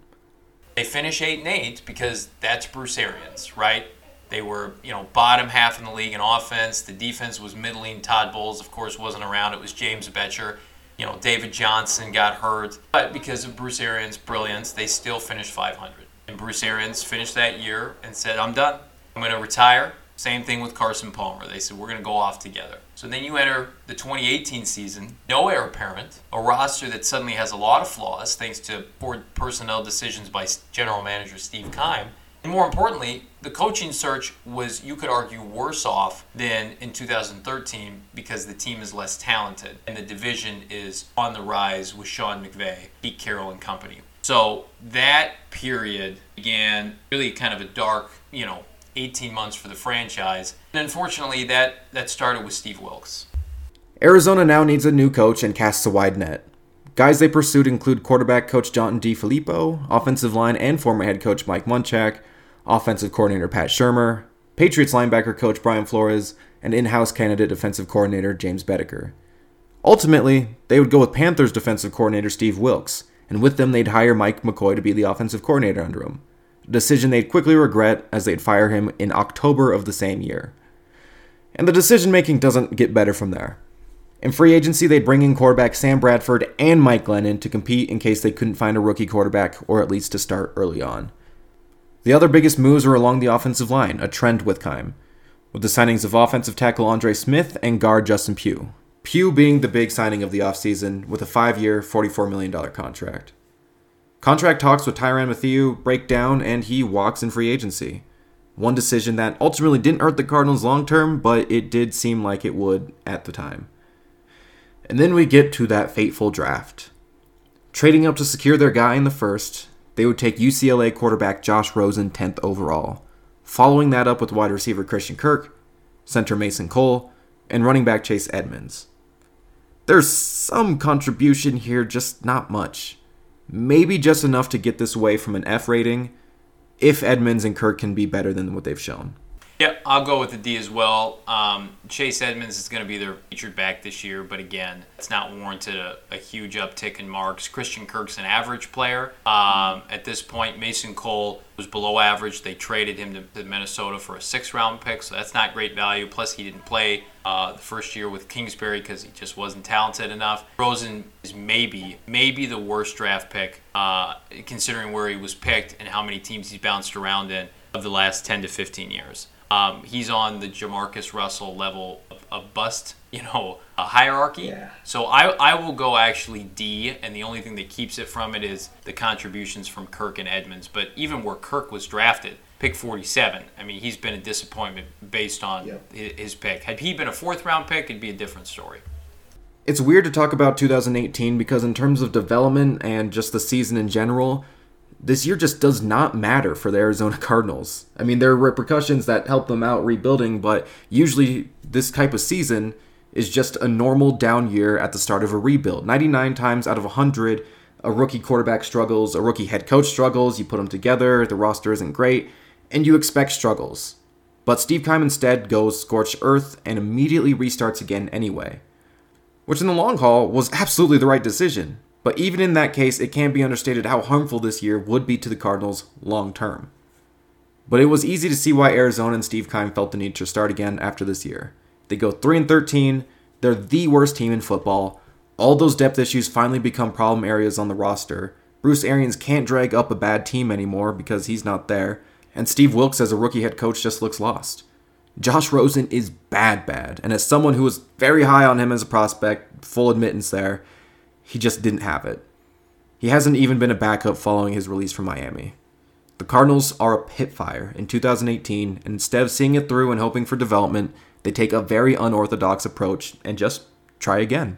They finish 8 and 8 because that's Bruce Arians, right? They were, you know, bottom half in the league in offense. The defense was middling. Todd Bowles, of course, wasn't around. It was James Bettcher. You know, David Johnson got hurt, but because of Bruce Arians' brilliance, they still finished 500. And Bruce Arians finished that year and said, I'm done. I'm going to retire. Same thing with Carson Palmer. They said, we're going to go off together. So then you enter the 2018 season, no heir apparent, a roster that suddenly has a lot of flaws thanks to poor personnel decisions by general manager Steve Keim. And more importantly, the coaching search was, you could argue, worse off than in 2013 because the team is less talented and the division is on the rise with Sean McVay, Pete Carroll, and company. So that period began really kind of a dark, you know, 18 months for the franchise. And unfortunately, that, that started with Steve Wilks. Arizona now needs a new coach and casts a wide net. Guys they pursued include quarterback coach John DeFilippo, offensive line and former head coach Mike Munchak, offensive coordinator Pat Shurmur, Patriots linebacker coach Brian Flores, and in house candidate defensive coordinator James Bettcher. Ultimately, they would go with Panthers defensive coordinator Steve Wilks, and with them they'd hire Mike McCoy to be the offensive coordinator under him decision they'd quickly regret as they'd fire him in October of the same year. And the decision making doesn't get better from there. In free agency, they'd bring in quarterback Sam Bradford and Mike Glennon to compete in case they couldn't find a rookie quarterback, or at least to start early on. The other biggest moves were along the offensive line, a trend with Keim, with the signings of offensive tackle Andre Smith and guard Justin Pugh. Pugh being the big signing of the offseason with a five year, $44 million contract. Contract talks with Tyrann Mathieu break down and he walks in free agency. One decision that ultimately didn't hurt the Cardinals long term, but it did seem like it would at the time. And then we get to that fateful draft. Trading up to secure their guy in the first, they would take UCLA quarterback Josh Rosen 10th overall, following that up with wide receiver Christian Kirk, center Mason Cole, and running back Chase Edmonds. There's some contribution here, just not much. Maybe just enough to get this away from an F rating if Edmonds and Kirk can be better than what they've shown. Yeah, I'll go with the D as well. Um, Chase Edmonds is going to be their featured back this year, but again, it's not warranted a, a huge uptick in marks. Christian Kirk's an average player. Um, at this point, Mason Cole was below average. They traded him to, to Minnesota for a six round pick, so that's not great value. Plus, he didn't play uh, the first year with Kingsbury because he just wasn't talented enough. Rosen is maybe, maybe the worst draft pick, uh, considering where he was picked and how many teams he's bounced around in of the last 10 to 15 years. Um, he's on the JaMarcus Russell level of, of bust, you know, a hierarchy. Yeah. So I, I will go actually D, and the only thing that keeps it from it is the contributions from Kirk and Edmonds. But even where Kirk was drafted, pick 47, I mean, he's been a disappointment based on yep. his pick. Had he been a fourth round pick, it'd be a different story. It's weird to talk about 2018 because, in terms of development and just the season in general, this year just does not matter for the Arizona Cardinals. I mean, there are repercussions that help them out rebuilding, but usually this type of season is just a normal down year at the start of a rebuild. 99 times out of 100, a rookie quarterback struggles, a rookie head coach struggles, you put them together, the roster isn't great, and you expect struggles. But Steve Keim instead goes scorched earth and immediately restarts again anyway. Which in the long haul was absolutely the right decision. But even in that case, it can't be understated how harmful this year would be to the Cardinals long term. But it was easy to see why Arizona and Steve Keim felt the need to start again after this year. They go 3 and 13, they're the worst team in football. All those depth issues finally become problem areas on the roster. Bruce Arians can't drag up a bad team anymore because he's not there, and Steve Wilks as a rookie head coach just looks lost. Josh Rosen is bad, bad, and as someone who was very high on him as a prospect, full admittance there, he just didn't have it. He hasn't even been a backup following his release from Miami. The Cardinals are a pit fire in 2018, and instead of seeing it through and hoping for development, they take a very unorthodox approach and just try again.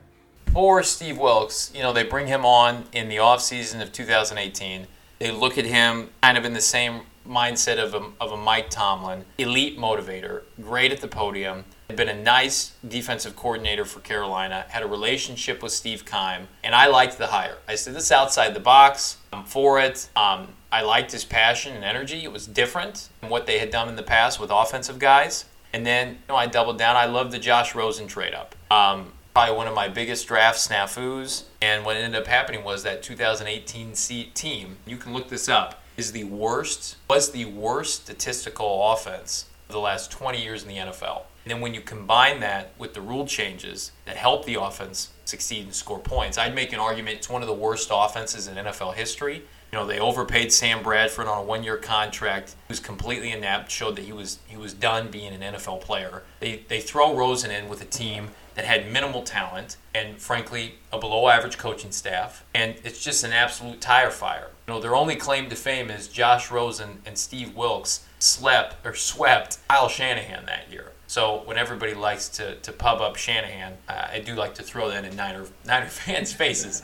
Or Steve Wilks, you know, they bring him on in the offseason of 2018. They look at him kind of in the same mindset of a, of a Mike Tomlin, elite motivator, great at the podium, had been a nice defensive coordinator for Carolina, had a relationship with Steve Keim, and I liked the hire. I said, this outside the box, I'm for it. Um, I liked his passion and energy. It was different than what they had done in the past with offensive guys. And then you know, I doubled down. I love the Josh Rosen trade up. Um, probably one of my biggest draft snafus. And what ended up happening was that 2018 team, you can look this up, is the worst, was the worst statistical offense of the last 20 years in the NFL. And then when you combine that with the rule changes that help the offense succeed and score points, I'd make an argument it's one of the worst offenses in NFL history. You know, they overpaid Sam Bradford on a one-year contract. He was completely inept, showed that he was he was done being an NFL player. They they throw Rosen in with a team that had minimal talent and frankly a below average coaching staff and it's just an absolute tire fire. You know, their only claim to fame is Josh Rosen and Steve Wilks slept or swept Kyle Shanahan that year. So when everybody likes to, to pub up Shanahan, uh, I do like to throw that in Niner, Niner fans' faces.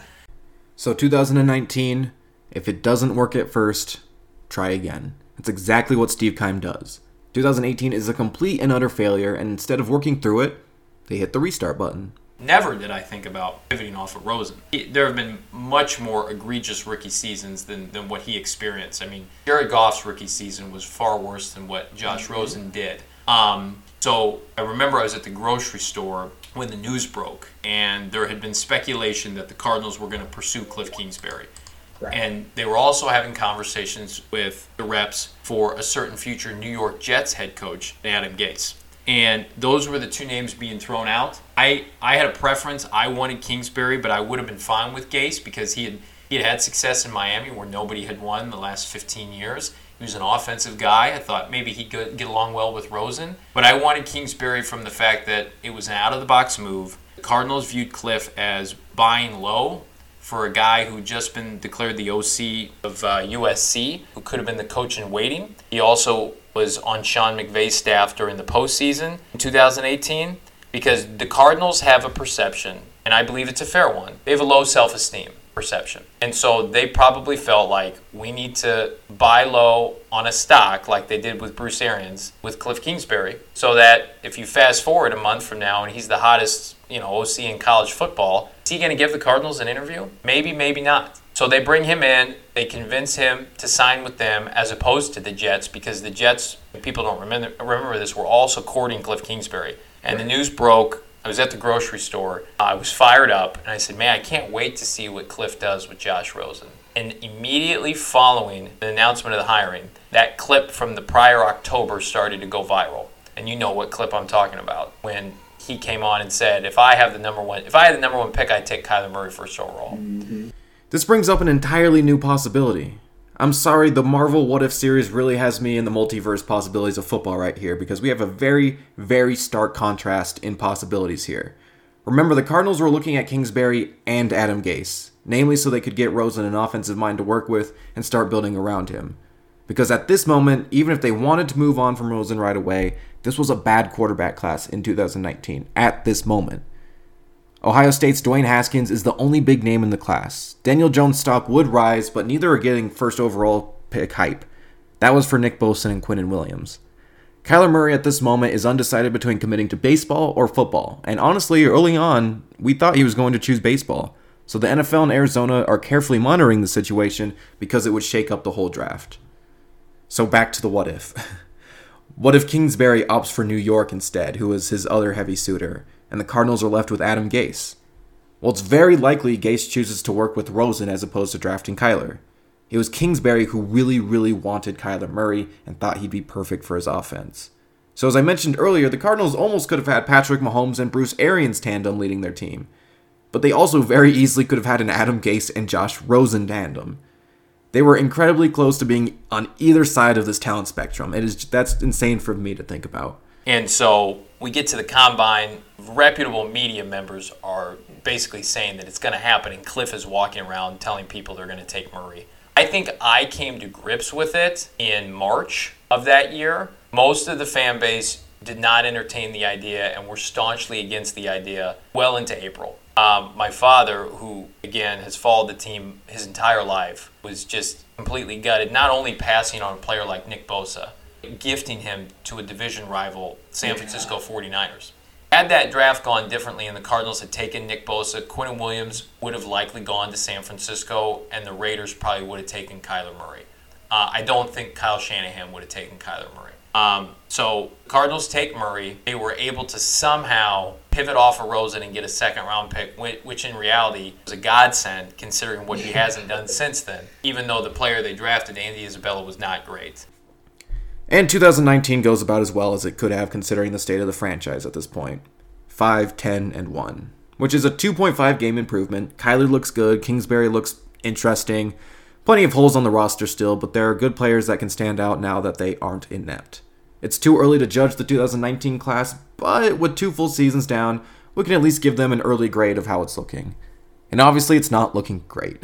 So 2019, if it doesn't work at first, try again. That's exactly what Steve Keim does. 2018 is a complete and utter failure, and instead of working through it, they hit the restart button. Never did I think about pivoting off of Rosen. There have been much more egregious rookie seasons than, than what he experienced. I mean, Jared Goff's rookie season was far worse than what Josh mm-hmm. Rosen did. Um, so I remember I was at the grocery store when the news broke, and there had been speculation that the Cardinals were going to pursue Cliff Kingsbury. Right. And they were also having conversations with the reps for a certain future New York Jets head coach, Adam Gase. And those were the two names being thrown out. I, I had a preference. I wanted Kingsbury, but I would have been fine with Gase because he had he had had success in Miami where nobody had won the last 15 years. He was an offensive guy. I thought maybe he'd get along well with Rosen. But I wanted Kingsbury from the fact that it was an out of the box move. The Cardinals viewed Cliff as buying low for a guy who just been declared the OC of uh, USC, who could have been the coach in waiting. He also was on Sean McVay's staff during the postseason in 2018 because the Cardinals have a perception, and I believe it's a fair one. They have a low self esteem perception. And so they probably felt like we need to buy low on a stock like they did with Bruce Arians with Cliff Kingsbury so that if you fast forward a month from now and he's the hottest, you know, OC in college football, is he going to give the Cardinals an interview? Maybe, maybe not. So they bring him in, they convince him to sign with them as opposed to the Jets because the Jets, people don't remember, remember this, were also courting Cliff Kingsbury. And the news broke I was at the grocery store. I was fired up, and I said, "Man, I can't wait to see what Cliff does with Josh Rosen." And immediately following the announcement of the hiring, that clip from the prior October started to go viral. And you know what clip I'm talking about when he came on and said, "If I have the number one, if I had the number one pick, I'd take Kyler Murray first overall." Mm-hmm. This brings up an entirely new possibility. I'm sorry, the Marvel What If series really has me in the multiverse possibilities of football right here because we have a very, very stark contrast in possibilities here. Remember, the Cardinals were looking at Kingsbury and Adam Gase, namely so they could get Rosen an offensive mind to work with and start building around him. Because at this moment, even if they wanted to move on from Rosen right away, this was a bad quarterback class in 2019 at this moment. Ohio State's Dwayne Haskins is the only big name in the class. Daniel Jones' stock would rise, but neither are getting first overall pick hype. That was for Nick Bosa and Quinnen Williams. Kyler Murray at this moment is undecided between committing to baseball or football, and honestly, early on, we thought he was going to choose baseball. So the NFL and Arizona are carefully monitoring the situation because it would shake up the whole draft. So back to the what if. what if Kingsbury opts for New York instead, who was his other heavy suitor? and the Cardinals are left with Adam Gase. Well, it's very likely Gase chooses to work with Rosen as opposed to drafting Kyler. It was Kingsbury who really, really wanted Kyler Murray and thought he'd be perfect for his offense. So, as I mentioned earlier, the Cardinals almost could have had Patrick Mahomes and Bruce Arians tandem leading their team. But they also very easily could have had an Adam Gase and Josh Rosen tandem. They were incredibly close to being on either side of this talent spectrum. It is that's insane for me to think about. And so we get to the combine, reputable media members are basically saying that it's going to happen, and Cliff is walking around telling people they're going to take Murray. I think I came to grips with it in March of that year. Most of the fan base did not entertain the idea and were staunchly against the idea well into April. Um, my father, who again has followed the team his entire life, was just completely gutted, not only passing on a player like Nick Bosa, gifting him to a division rival, San Francisco 49ers. Had that draft gone differently and the Cardinals had taken Nick Bosa, Quinnen Williams would have likely gone to San Francisco, and the Raiders probably would have taken Kyler Murray. Uh, I don't think Kyle Shanahan would have taken Kyler Murray. Um, so Cardinals take Murray. They were able to somehow pivot off of Rosen and get a second round pick, which in reality was a godsend considering what he hasn't done since then. Even though the player they drafted, Andy Isabella, was not great. And 2019 goes about as well as it could have considering the state of the franchise at this point. 5, 10, and 1, which is a 2.5 game improvement. Kyler looks good, Kingsbury looks interesting. Plenty of holes on the roster still, but there are good players that can stand out now that they aren't inept. It's too early to judge the 2019 class, but with two full seasons down, we can at least give them an early grade of how it's looking. And obviously, it's not looking great.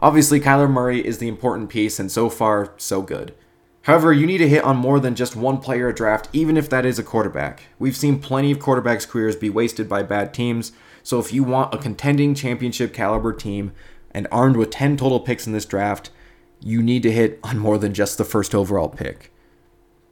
Obviously, Kyler Murray is the important piece, and so far, so good. However, you need to hit on more than just one player a draft, even if that is a quarterback. We've seen plenty of quarterbacks' careers be wasted by bad teams, so if you want a contending championship caliber team and armed with 10 total picks in this draft, you need to hit on more than just the first overall pick.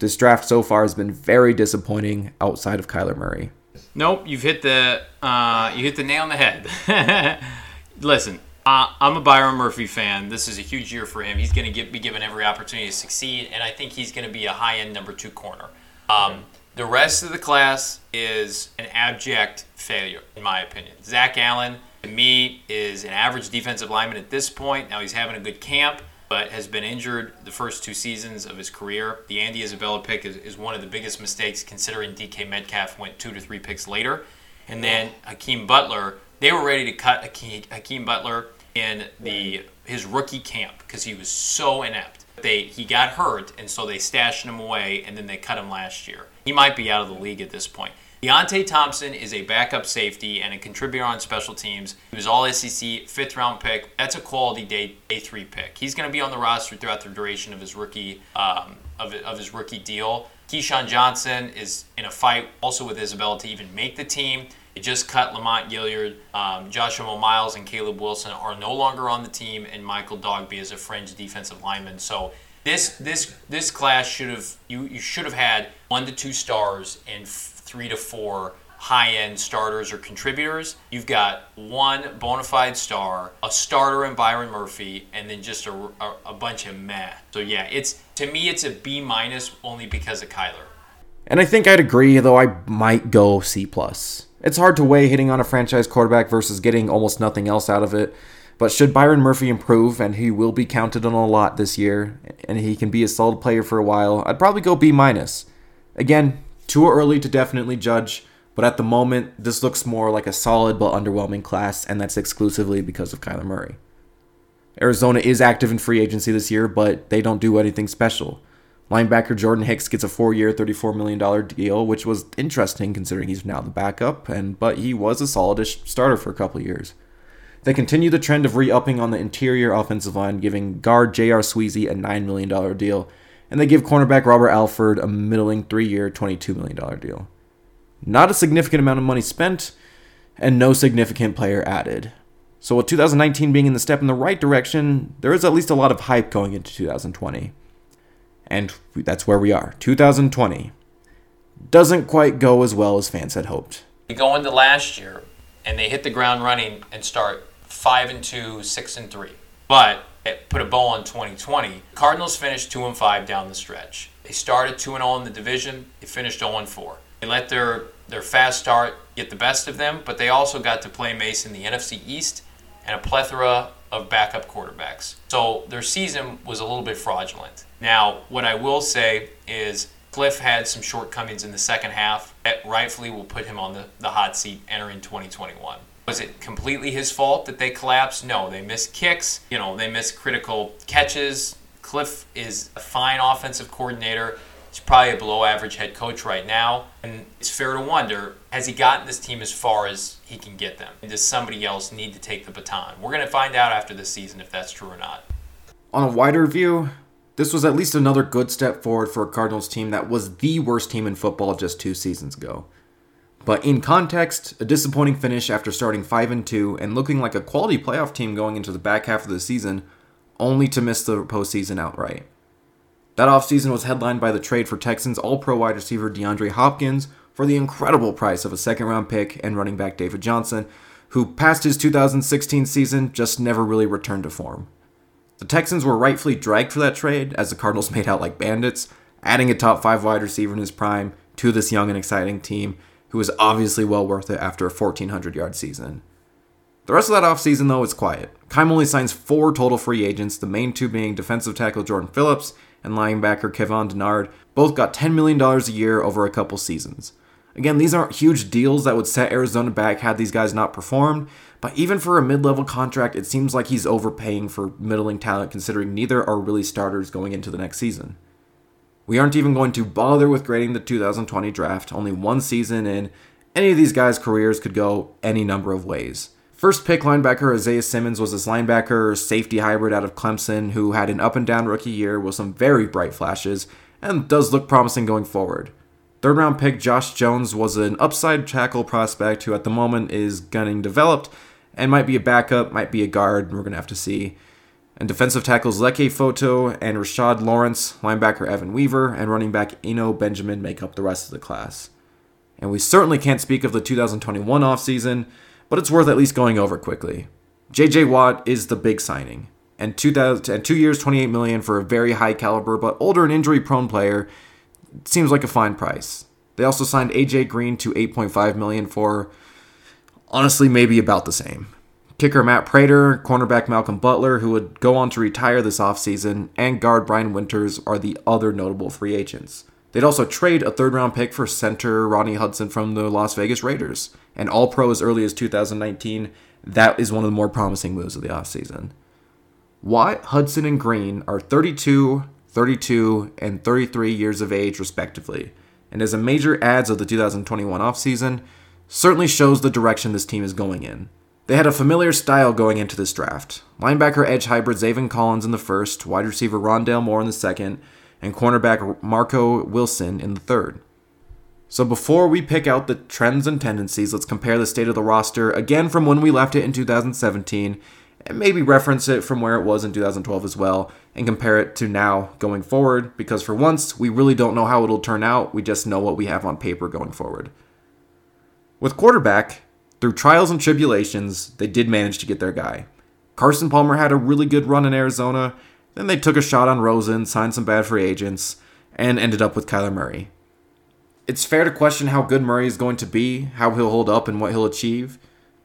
This draft so far has been very disappointing outside of Kyler Murray. Nope, you've hit the uh, you hit the nail on the head. Listen, uh, I'm a Byron Murphy fan. This is a huge year for him. He's going to be given every opportunity to succeed, and I think he's going to be a high end number two corner. Um, the rest of the class is an abject failure, in my opinion. Zach Allen, to me, is an average defensive lineman at this point. Now he's having a good camp, but has been injured the first two seasons of his career. The Andy Isabella pick is, is one of the biggest mistakes considering DK Metcalf went two to three picks later. And then Hakeem Butler they were ready to cut Hakeem Butler in the his rookie camp because he was so inept. They he got hurt, and so they stashed him away, and then they cut him last year. He might be out of the league at this point. Deionte Thompson is a backup safety and a contributor on special teams. He was all SEC, fifth round pick. That's a quality day, day three pick. He's going to be on the roster throughout the duration of his rookie um, of, of his rookie deal. Keyshawn Johnson is in a fight also with Isabella to even make the team. They just cut Lamont Gaillard. Um, Joshua Miles and Caleb Wilson are no longer on the team, and Michael Dogbe is a fringe defensive lineman. So this this this class should have you you should have had one to two stars and three to four high end starters or contributors. You've got one bona fide star, a starter in Byron Murphy, and then just a, a, a bunch of meh. So yeah, it's to me it's a B minus only because of Kyler. And I think I'd agree, though I might go C plus. It's hard to weigh hitting on a franchise quarterback versus getting almost nothing else out of it. But should Byron Murphy improve, and he will be counted on a lot this year, and he can be a solid player for a while, I'd probably go B minus. Again, too early to definitely judge, but at the moment, this looks more like a solid but underwhelming class, and that's exclusively because of Kyler Murray. Arizona is active in free agency this year, but they don't do anything special. Linebacker Jordan Hicks gets a four-year, $34 million deal, which was interesting considering he's now the backup, and but he was a solidish starter for a couple years. They continue the trend of re-upping on the interior offensive line, giving guard J.R. Sweezy a $9 million deal, and they give cornerback Robert Alford a middling three-year, $22 million deal. Not a significant amount of money spent, and no significant player added. So with 2019 being in the step in the right direction, there is at least a lot of hype going into 2020. And that's where we are. 2020 doesn't quite go as well as fans had hoped. They go into last year and they hit the ground running and start 5 and 2, 6 and 3. But Eh, put a bow on 2020. Cardinals finished 2 and 5 down the stretch. They started 2 and 0 in the division, they finished 0 and 4. They let their their fast start get the best of them, but they also got to play Mason the NFC East and a plethora of backup quarterbacks. So their season was a little bit fraudulent. Now, what I will say is Cliff had some shortcomings in the second half that rightfully will put him on the, the hot seat entering 2021. Was it completely his fault that they collapsed? No, they missed kicks, you know, they missed critical catches. Cliff is a fine offensive coordinator. He's probably a below average head coach right now. And it's fair to wonder has he gotten this team as far as he can get them? And does somebody else need to take the baton? We're going to find out after this season if that's true or not. On a wider view, this was at least another good step forward for a Cardinals team that was the worst team in football just two seasons ago. But in context, a disappointing finish after starting 5 and 2 and looking like a quality playoff team going into the back half of the season, only to miss the postseason outright. That offseason was headlined by the trade for Texans All Pro wide receiver DeAndre Hopkins for the incredible price of a second round pick and running back David Johnson, who past his 2016 season just never really returned to form. The Texans were rightfully dragged for that trade, as the Cardinals made out like bandits, adding a top five wide receiver in his prime to this young and exciting team, who was obviously well worth it after a 1,400 yard season. The rest of that offseason, though, is quiet. Keim only signs four total free agents, the main two being defensive tackle Jordan Phillips and linebacker Devon Kennard. Both got $10 million a year over a couple seasons. Again, these aren't huge deals that would set Arizona back had these guys not performed, but even for a mid level contract, it seems like he's overpaying for middling talent considering neither are really starters going into the next season. We aren't even going to bother with grading the 2020 draft, only one season in. Any of these guys' careers could go any number of ways. First pick linebacker Isaiah Simmons was this linebacker safety hybrid out of Clemson who had an up and down rookie year with some very bright flashes and does look promising going forward. Third round pick Josh Jones was an upside tackle prospect who at the moment is getting developed and might be a backup, might be a guard, we're going to have to see. And defensive tackles Leki Fotu and Rashard Lawrence, linebacker Evan Weaver, and running back Eno Benjamin make up the rest of the class. And we certainly can't speak of the 2021 offseason, but it's worth at least going over quickly. JJ Watt is the big signing, and 2000 and 2 years 28 million for a very high caliber but older and injury prone player seems like a fine price. They also signed AJ Green to 8.5 million for honestly maybe about the same. Kicker Matt Prater, cornerback Malcolm Butler, who would go on to retire this offseason, and guard Brian Winters are the other notable free agents. They'd also trade a third round pick for center Rodney Hudson from the Las Vegas Raiders. And all pro as early as 2019, that is one of the more promising moves of the offseason. Watt, Hudson, and Green are 32, 32, and 33 years of age, respectively, and as a major adds of the 2021 offseason, certainly shows the direction this team is going in. They had a familiar style going into this draft. Linebacker edge hybrid Zaven Collins in the first, wide receiver Rondale Moore in the second, and cornerback Marco Wilson in the third. So before we pick out the trends and tendencies, let's compare the state of the roster again from when we left it in 2017 and maybe reference it from where it was in 2012 as well and compare it to now going forward because for once we really don't know how it'll turn out, we just know what we have on paper going forward. With quarterback, through trials and tribulations, they did manage to get their guy. Carson Palmer had a really good run in Arizona, then they took a shot on Rosen, signed some bad free agents, and ended up with Kyler Murray. It's fair to question how good Murray is going to be, how he'll hold up, and what he'll achieve.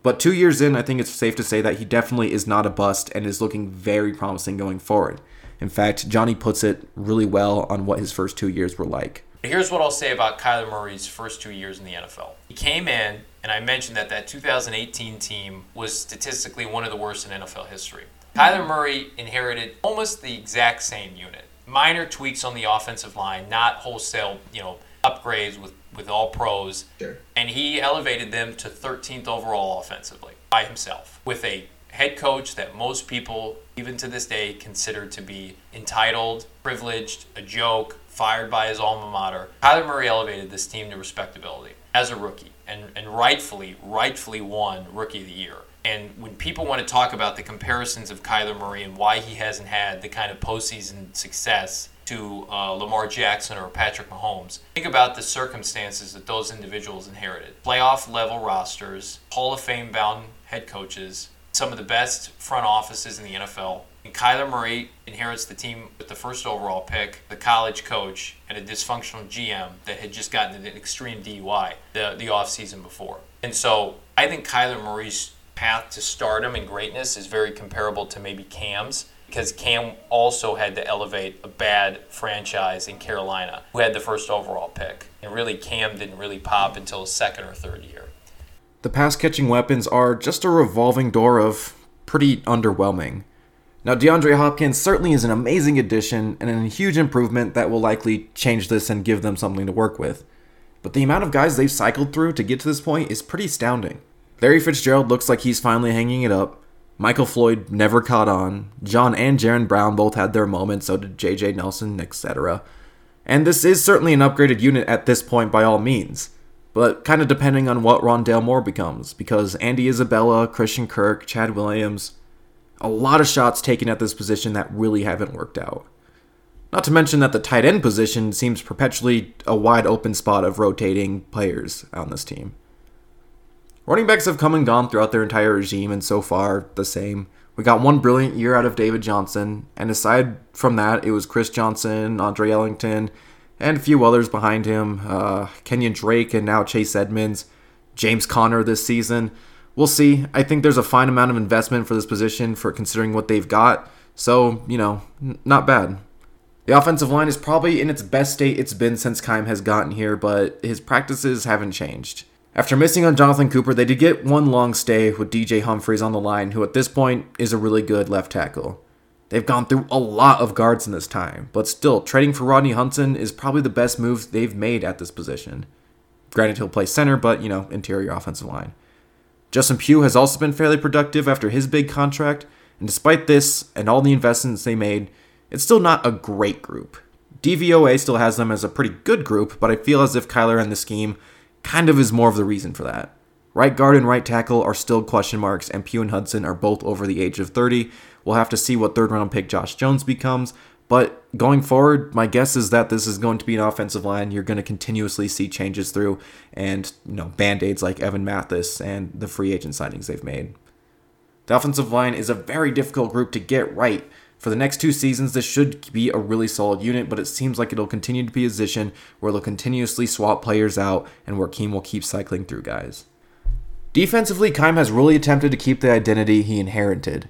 But two years in, I think it's safe to say that he definitely is not a bust and is looking very promising going forward. In fact, Johnny puts it really well on what his first two years were like. Here's what I'll say about Kyler Murray's first two years in the NFL. He came in, and I mentioned that that 2018 team was statistically one of the worst in NFL history. Kyler Murray inherited almost the exact same unit. Minor tweaks on the offensive line, not wholesale, you know, upgrades with, with all pros. Sure. And he elevated them to 13th overall offensively by himself with a head coach that most people, even to this day, consider to be entitled, privileged, a joke, fired by his alma mater. Kyler Murray elevated this team to respectability as a rookie and, and rightfully, rightfully won Rookie of the Year. And when people want to talk about the comparisons of Kyler Murray and why he hasn't had the kind of postseason success to uh, Lamar Jackson or Patrick Mahomes. Think about the circumstances that those individuals inherited. Playoff level rosters, Hall of Fame bound head coaches, some of the best front offices in the NFL. And Kyler Murray inherits the team with the first overall pick, the college coach, and a dysfunctional GM that had just gotten an extreme DUI the, the offseason before. And so I think Kyler Murray's path to stardom and greatness is very comparable to maybe Cam's because Cam also had to elevate a bad franchise in Carolina who had the first overall pick. And really, Cam didn't really pop until his second or third year. The pass catching weapons are just a revolving door of pretty underwhelming. Now, DeAndre Hopkins certainly is an amazing addition and a huge improvement that will likely change this and give them something to work with. But the amount of guys they've cycled through to get to this point is pretty astounding. Larry Fitzgerald looks like he's finally hanging it up. Michael Floyd never caught on. John and Jaron Brown both had their moments, so did JJ Nelson, etc. And this is certainly an upgraded unit at this point by all means, but kind of depending on what Rondale Moore becomes, because Andy Isabella, Christian Kirk, Chad Williams, a lot of shots taken at this position that really haven't worked out. Not to mention that the tight end position seems perpetually a wide open spot of rotating players on this team. Running backs have come and gone throughout their entire regime, and so far, the same. We got one brilliant year out of David Johnson, and aside from that, it was Chris Johnson, Andre Ellington, and a few others behind him uh, Kenyon Drake, and now Chase Edmonds, James Conner this season. We'll see. I think there's a fine amount of investment for this position for considering what they've got. So, you know, n- not bad. The offensive line is probably in its best state it's been since Keim has gotten here, but his practices haven't changed. After missing on Jonathan Cooper, they did get one long stay with DJ Humphries on the line, who at this point is a really good left tackle. They've gone through a lot of guards in this time, but still, trading for Rodney Hudson is probably the best move they've made at this position. Granted, he'll play center, but, you know, interior offensive line. Justin Pugh has also been fairly productive after his big contract, and despite this and all the investments they made, it's still not a great group. DVOA still has them as a pretty good group, but I feel as if Kyler and the scheme kind of is more of the reason for that. Right guard and right tackle are still question marks, and Pugh and Hudson are both over the age of 30. We'll have to see what third round pick Josh Jones becomes, but going forward, my guess is that this is going to be an offensive line you're going to continuously see changes through, and you know band aids like Evan Mathis and the free agent signings they've made. The offensive line is a very difficult group to get right, for the next two seasons, this should be a really solid unit, but it seems like it'll continue to be a position where they'll continuously swap players out and where Keim will keep cycling through guys. Defensively, Keim has really attempted to keep the identity he inherited.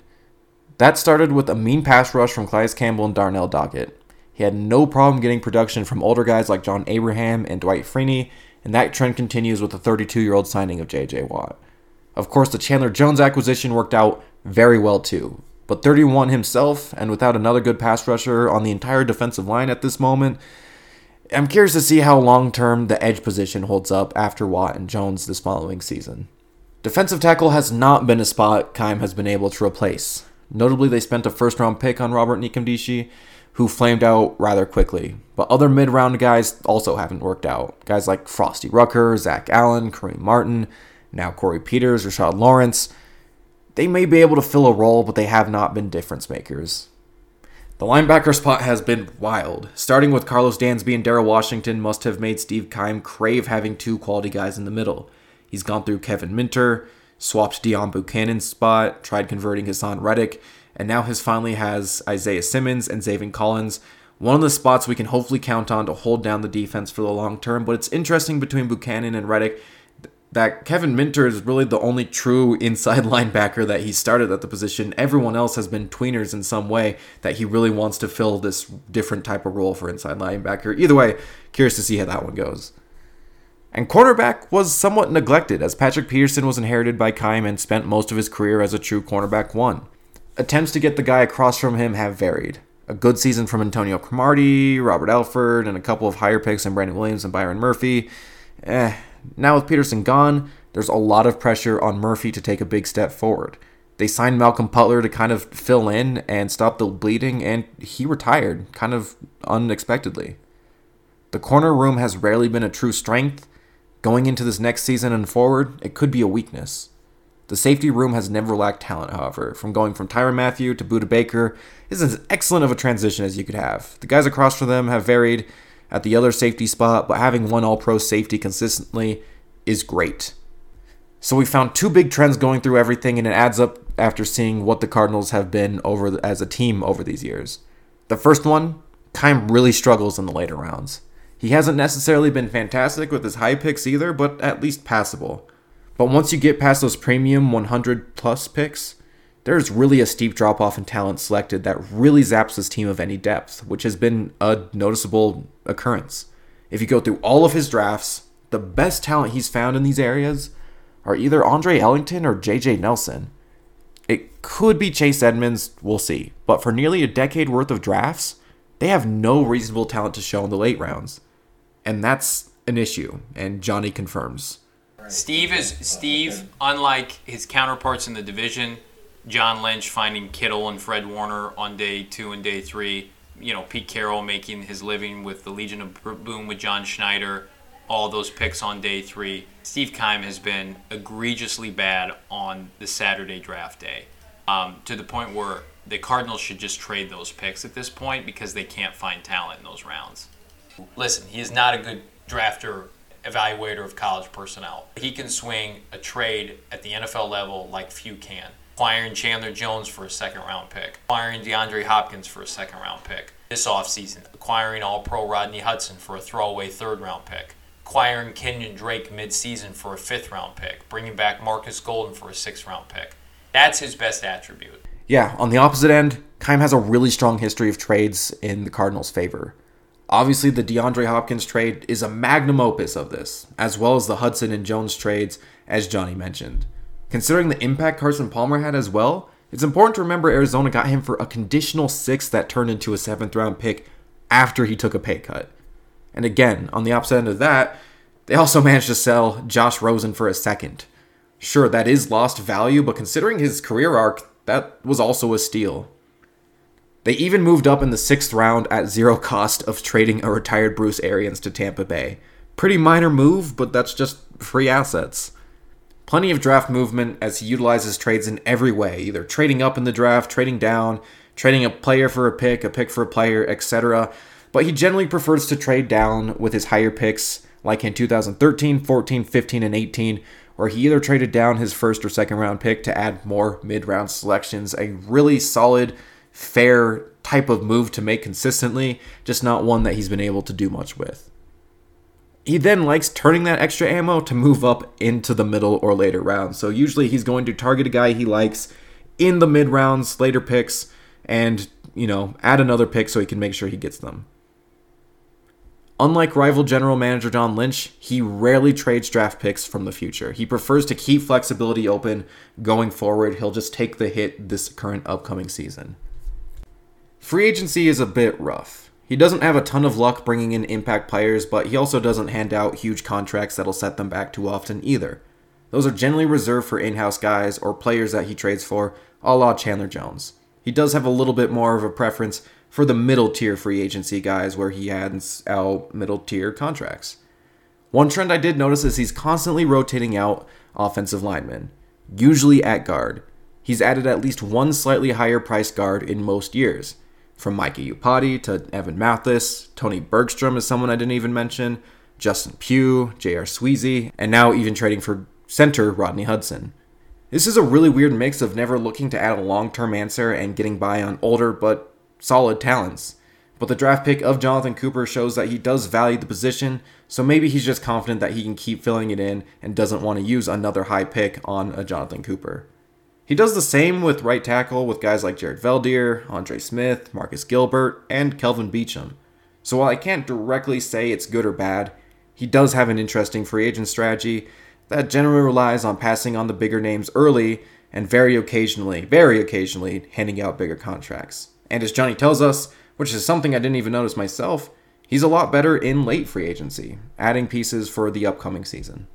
That started with a mean pass rush from Calais Campbell and Darnell Dockett. He had no problem getting production from older guys like John Abraham and Dwight Freeney, and that trend continues with the 32 year old signing of J.J. Watt. Of course, the Chandler Jones acquisition worked out very well too. But 31 himself, and without another good pass rusher on the entire defensive line at this moment, I'm curious to see how long term the edge position holds up after Watt and Jones this following season. Defensive tackle has not been a spot Keim has been able to replace. Notably, they spent a first round pick on Robert Nkemdiche, who flamed out rather quickly. But other mid round guys also haven't worked out. Guys like Frostee Rucker, Zach Allen, Kareem Martin, now Corey Peters, Rashard Lawrence. They may be able to fill a role, but they have not been difference makers. The linebacker spot has been wild. Starting with Carlos Dansby and Daryl Washington must have made Steve Keim crave having two quality guys in the middle. He's gone through Kevin Minter, swapped Deone Bucannon's spot, tried converting Haason Reddick, and now his finally has Isaiah Simmons and Zaven Collins. One of the spots we can hopefully count on to hold down the defense for the long term, but it's interesting between Buchanan and Reddick that Kevin Minter is really the only true inside linebacker that he started at the position. Everyone else has been tweeners in some way that he really wants to fill this different type of role for inside linebacker. Either way, curious to see how that one goes. And cornerback was somewhat neglected as Patrick Peterson was inherited by Keim and spent most of his career as a true cornerback one. Attempts to get the guy across from him have varied. A good season from Antonio Cromartie, Robert Alford, and a couple of higher picks in Brandon Williams and Byron Murphy. Eh, now with Peterson gone, there's a lot of pressure on Murphy to take a big step forward. They signed Malcolm Butler to kind of fill in and stop the bleeding, and he retired kind of unexpectedly. The corner room has rarely been a true strength. Going into this next season and forward, it could be a weakness. The safety room has never lacked talent, however. From going from Tyrann Mathieu to Budda Baker is as excellent of a transition as you could have. The guys across from them have varied, at the other safety spot, but having one all pro safety consistently is great. So we found two big trends going through everything, and it adds up after seeing what the Cardinals have been over as a team over these years. The first one, Keim really struggles in the later rounds. He hasn't necessarily been fantastic with his high picks either, but at least passable. But once you get past those premium 100 plus picks, there's really a steep drop off in talent selected that really zaps this team of any depth, which has been a noticeable occurrence. If you go through all of his drafts, the best talent he's found in these areas are either Andre Ellington or JJ Nelson. It could be Chase Edmonds, we'll see. But for nearly a decade worth of drafts, they have no reasonable talent to show in the late rounds. And that's an issue, and Johnny confirms. Steve is Steve, unlike his counterparts in the division, John Lynch finding Kittle and Fred Warner on day two and day three. You know, Pete Carroll making his living with the Legion of Boom with John Schneider. All those picks on day three. Steve Keim has been egregiously bad on the Saturday draft day, um, to the point where the Cardinals should just trade those picks at this point because they can't find talent in those rounds. Listen, he is not a good drafter evaluator of college personnel. He can swing a trade at the NFL level like few can acquiring Chandler Jones for a second round pick, acquiring DeAndre Hopkins for a second round pick this offseason, acquiring All Pro Rodney Hudson for a throwaway third round pick. acquiring Kenyon Drake midseason for a fifth round pick, bringing back Marcus Golden for a sixth round pick. That's his best attribute. Yeah, on the opposite end, Keim has a really strong history of trades in the Cardinals' favor. Obviously, the DeAndre Hopkins trade is a magnum opus of this, as well as the Hudson and Jones trades, as Johnny mentioned. Considering the impact Carson Palmer had as well, it's important to remember Arizona got him for a conditional six that turned into a seventh round pick after he took a pay cut. And again, on the opposite end of that, they also managed to sell Josh Rosen for a second. Sure, that is lost value, but considering his career arc, that was also a steal. They even moved up in the sixth round at zero cost of trading a retired Bruce Arians to Tampa Bay. Pretty minor move, but that's just free assets. Plenty of draft movement as he utilizes trades in every way, either trading up in the draft, trading down, trading a player for a pick, a pick for a player, etc. But he generally prefers to trade down with his higher picks, like in 2013, 14, 15, and 18, where he either traded down his first or second round pick to add more mid round selections. A really solid, fair type of move to make consistently, just not one that he's been able to do much with. He then likes turning that extra ammo to move up into the middle or later rounds. So usually he's going to target a guy he likes in the mid rounds, later picks, and, you know, add another pick so he can make sure he gets them. Unlike rival general manager John Lynch, he rarely trades draft picks from the future. He prefers to keep flexibility open going forward. He'll just take the hit this current upcoming season. Free agency is a bit rough. He doesn't have a ton of luck bringing in impact players, but he also doesn't hand out huge contracts that'll set them back too often either. Those are generally reserved for in house guys or players that he trades for, a la Chandler Jones. He does have a little bit more of a preference for the middle tier free agency guys where he hands out middle tier contracts. One trend I did notice is he's constantly rotating out offensive linemen, usually at guard. He's added at least one slightly higher price guard in most years. From Mike Iupati to Evan Mathis, Tony Bergstrom is someone I didn't even mention, Justin Pugh, J.R. Sweezy, and now even trading for center Rodney Hudson. This is a really weird mix of never looking to add a long term answer and getting by on older but solid talents. But the draft pick of Jonathan Cooper shows that he does value the position, so maybe he's just confident that he can keep filling it in and doesn't want to use another high pick on a Jonathan Cooper. He does the same with right tackle with guys like Jared Veldheer, Andre Smith, Marcus Gilbert, and Kelvin Beachum. So while I can't directly say it's good or bad, he does have an interesting free agent strategy that generally relies on passing on the bigger names early and very occasionally, very occasionally, handing out bigger contracts. And as Johnny tells us, which is something I didn't even notice myself, he's a lot better in late free agency, adding pieces for the upcoming season.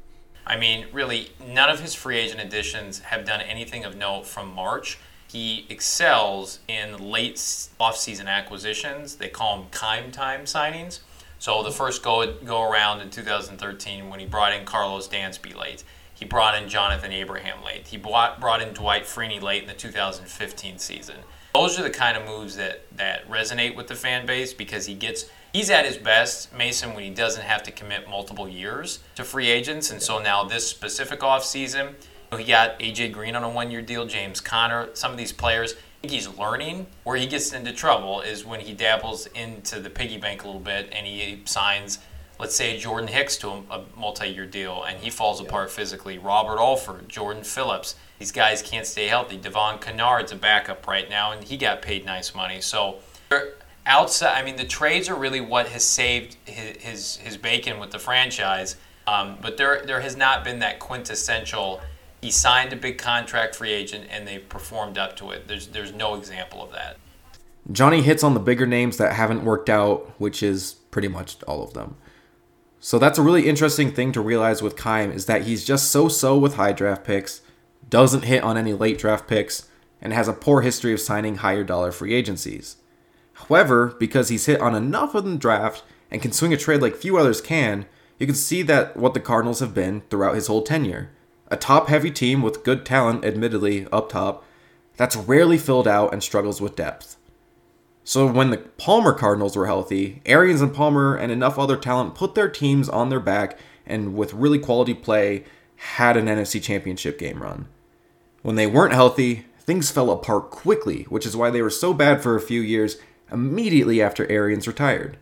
I mean, really, none of his free agent additions have done anything of note from March. He excels in late offseason acquisitions. They call them Keim time signings. So the first go go around in 2013 when he brought in Carlos Dansby late. He brought in Jonathan Abraham late. He brought, brought in Dwight Freeney late in the 2015 season. Those are the kind of moves that, that resonate with the fan base because he gets he's at his best, Mason, when he doesn't have to commit multiple years to free agents. And so now this specific offseason, he got AJ Green on a one year deal, James Conner, some of these players. I think he's learning. Where he gets into trouble is when he dabbles into the piggy bank a little bit and he signs, let's say, Jordan Hicks to a, multi year deal and he falls apart physically. Robert Alford, Jordan Phillips. These guys can't stay healthy. Devon Kennard's a backup right now and he got paid nice money. So outside, I mean, the trades are really what has saved his his, his bacon with the franchise. Um, but there there has not been that quintessential. He signed a big contract free agent and they've performed up to it. There's there's no example of that. Johnny hits on the bigger names that haven't worked out, which is pretty much all of them. So that's a really interesting thing to realize with Keim is that he's just so so with high draft picks, doesn't hit on any late draft picks, and has a poor history of signing higher dollar free agencies. However, because he's hit on enough of the draft and can swing a trade like few others can, you can see that what the Cardinals have been throughout his whole tenure. A top heavy team with good talent, admittedly, up top, that's rarely filled out and struggles with depth. So when the Palmer Cardinals were healthy, Arians and Palmer and enough other talent put their teams on their back and with really quality play had an NFC championship game run. When they weren't healthy, things fell apart quickly, which is why they were so bad for a few years immediately after Arians retired.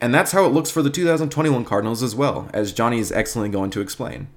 And that's how it looks for the 2021 Cardinals as well, as Johnny is excellently going to explain.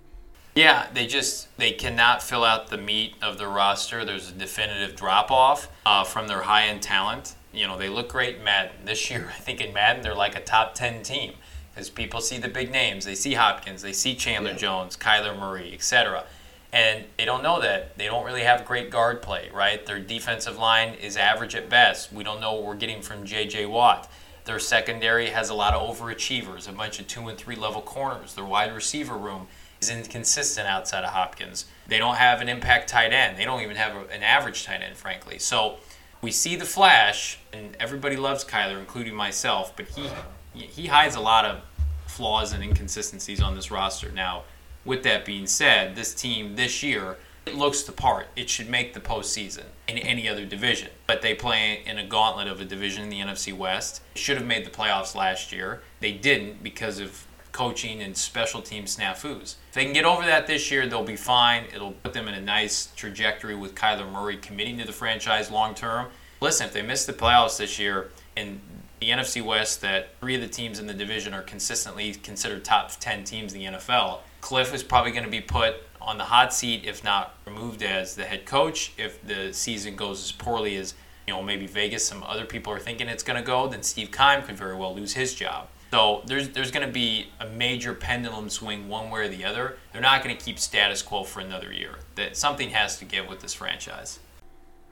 Yeah, they just they cannot fill out the meat of the roster. There's a definitive drop off uh, from their high end talent. You know, they look great in Madden. This year, I think in Madden they're like a top ten team because people see the big names. They see Hopkins, they see Chandler yeah. Jones, Kyler Murray, etc. And they don't know that. They don't really have great guard play, right? Their defensive line is average at best. We don't know what we're getting from J.J. Watt. Their secondary has a lot of overachievers, a bunch of two and three level corners. Their wide receiver room is inconsistent outside of Hopkins. They don't have an impact tight end. They don't even have an average tight end, frankly. So we see the flash, and everybody loves Kyler, including myself, but he he hides a lot of flaws and inconsistencies on this roster. Now, with that being said, this team this year it looks the part. It should make the postseason in any other division. But they play in a gauntlet of a division in the NFC West. Should have made the playoffs last year. They didn't because of coaching and special team snafus. If they can get over that this year, they'll be fine. It'll put them in a nice trajectory with Kyler Murray committing to the franchise long term. Listen, if they miss the playoffs this year and the NFC West, that three of the teams in the division are consistently considered top 10 teams in the NFL, Cliff is probably going to be put on the hot seat, if not removed as the head coach. If the season goes as poorly as you know, maybe Vegas, some other people are thinking it's going to go, then Steve Keim could very well lose his job. So there's there's going to be a major pendulum swing one way or the other. They're not going to keep status quo for another year. That something has to give with this franchise.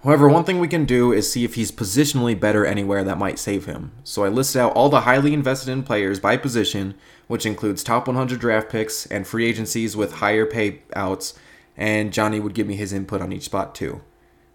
However, one thing we can do is see if he's positionally better anywhere that might save him. So I listed out all the highly invested in players by position, which includes top 100 draft picks and free agencies with higher payouts, and Johnny would give me his input on each spot too.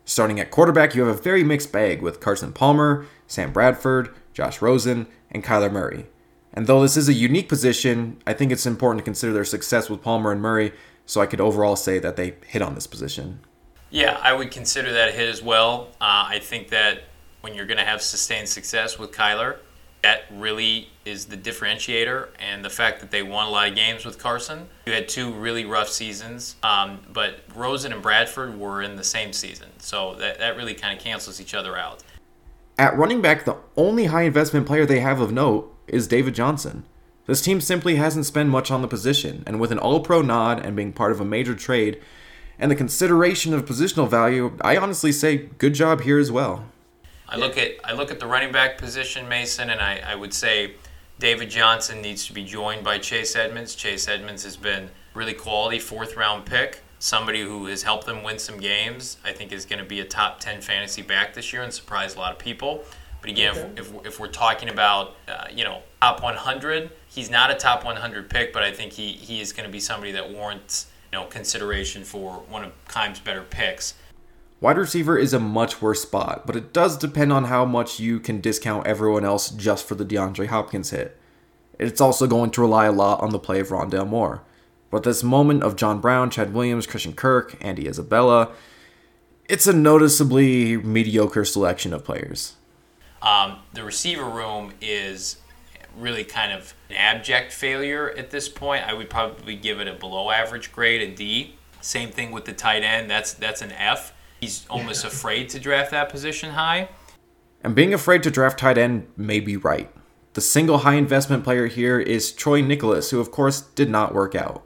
Starting at quarterback, you have a very mixed bag with Carson Palmer, Sam Bradford, Josh Rosen, and Kyler Murray. And though this is a unique position, I think it's important to consider their success with Palmer and Murray, so I could overall say that they hit on this position. Yeah, I would consider that hit as well. Uh, I think that when you're going to have sustained success with Kyler, that really is the differentiator. And the fact that they won a lot of games with Carson. You had two really rough seasons, um, but Rosen and Bradford were in the same season. So that, that really kind of cancels each other out. At running back, the only high investment player they have of note is David Johnson. This team simply hasn't spent much on the position, and with an all pro nod and being part of a major trade, and the consideration of positional value, I honestly say good job here as well. I look at I look at the running back position, Mason, and I, I would say David Johnson needs to be joined by Chase Edmonds. Chase Edmonds has been really quality fourth round pick, somebody who has helped them win some games. I think is going to be a top ten fantasy back this year and surprise a lot of people. But again, okay. if, if, if, we're talking about uh, you know top 100, he's not a top 100 pick, but I think he, he is going to be somebody that warrants you know consideration for one of Keim's better picks. Wide receiver is a much worse spot, but it does depend on how much you can discount everyone else just for the DeAndre Hopkins hit. It's also going to rely a lot on the play of Rondale Moore. But this moment of John Brown, Chad Williams, Christian Kirk, Andy Isabella, it's a noticeably mediocre selection of players. Um, the receiver room is really kind of an abject failure at this point. I would probably give it a below average grade, a D. Same thing with the tight end. That's that's an F. He's almost afraid to draft that position high. And being afraid to draft tight end may be right. The single high investment player here is Troy Niklas, who of course did not work out.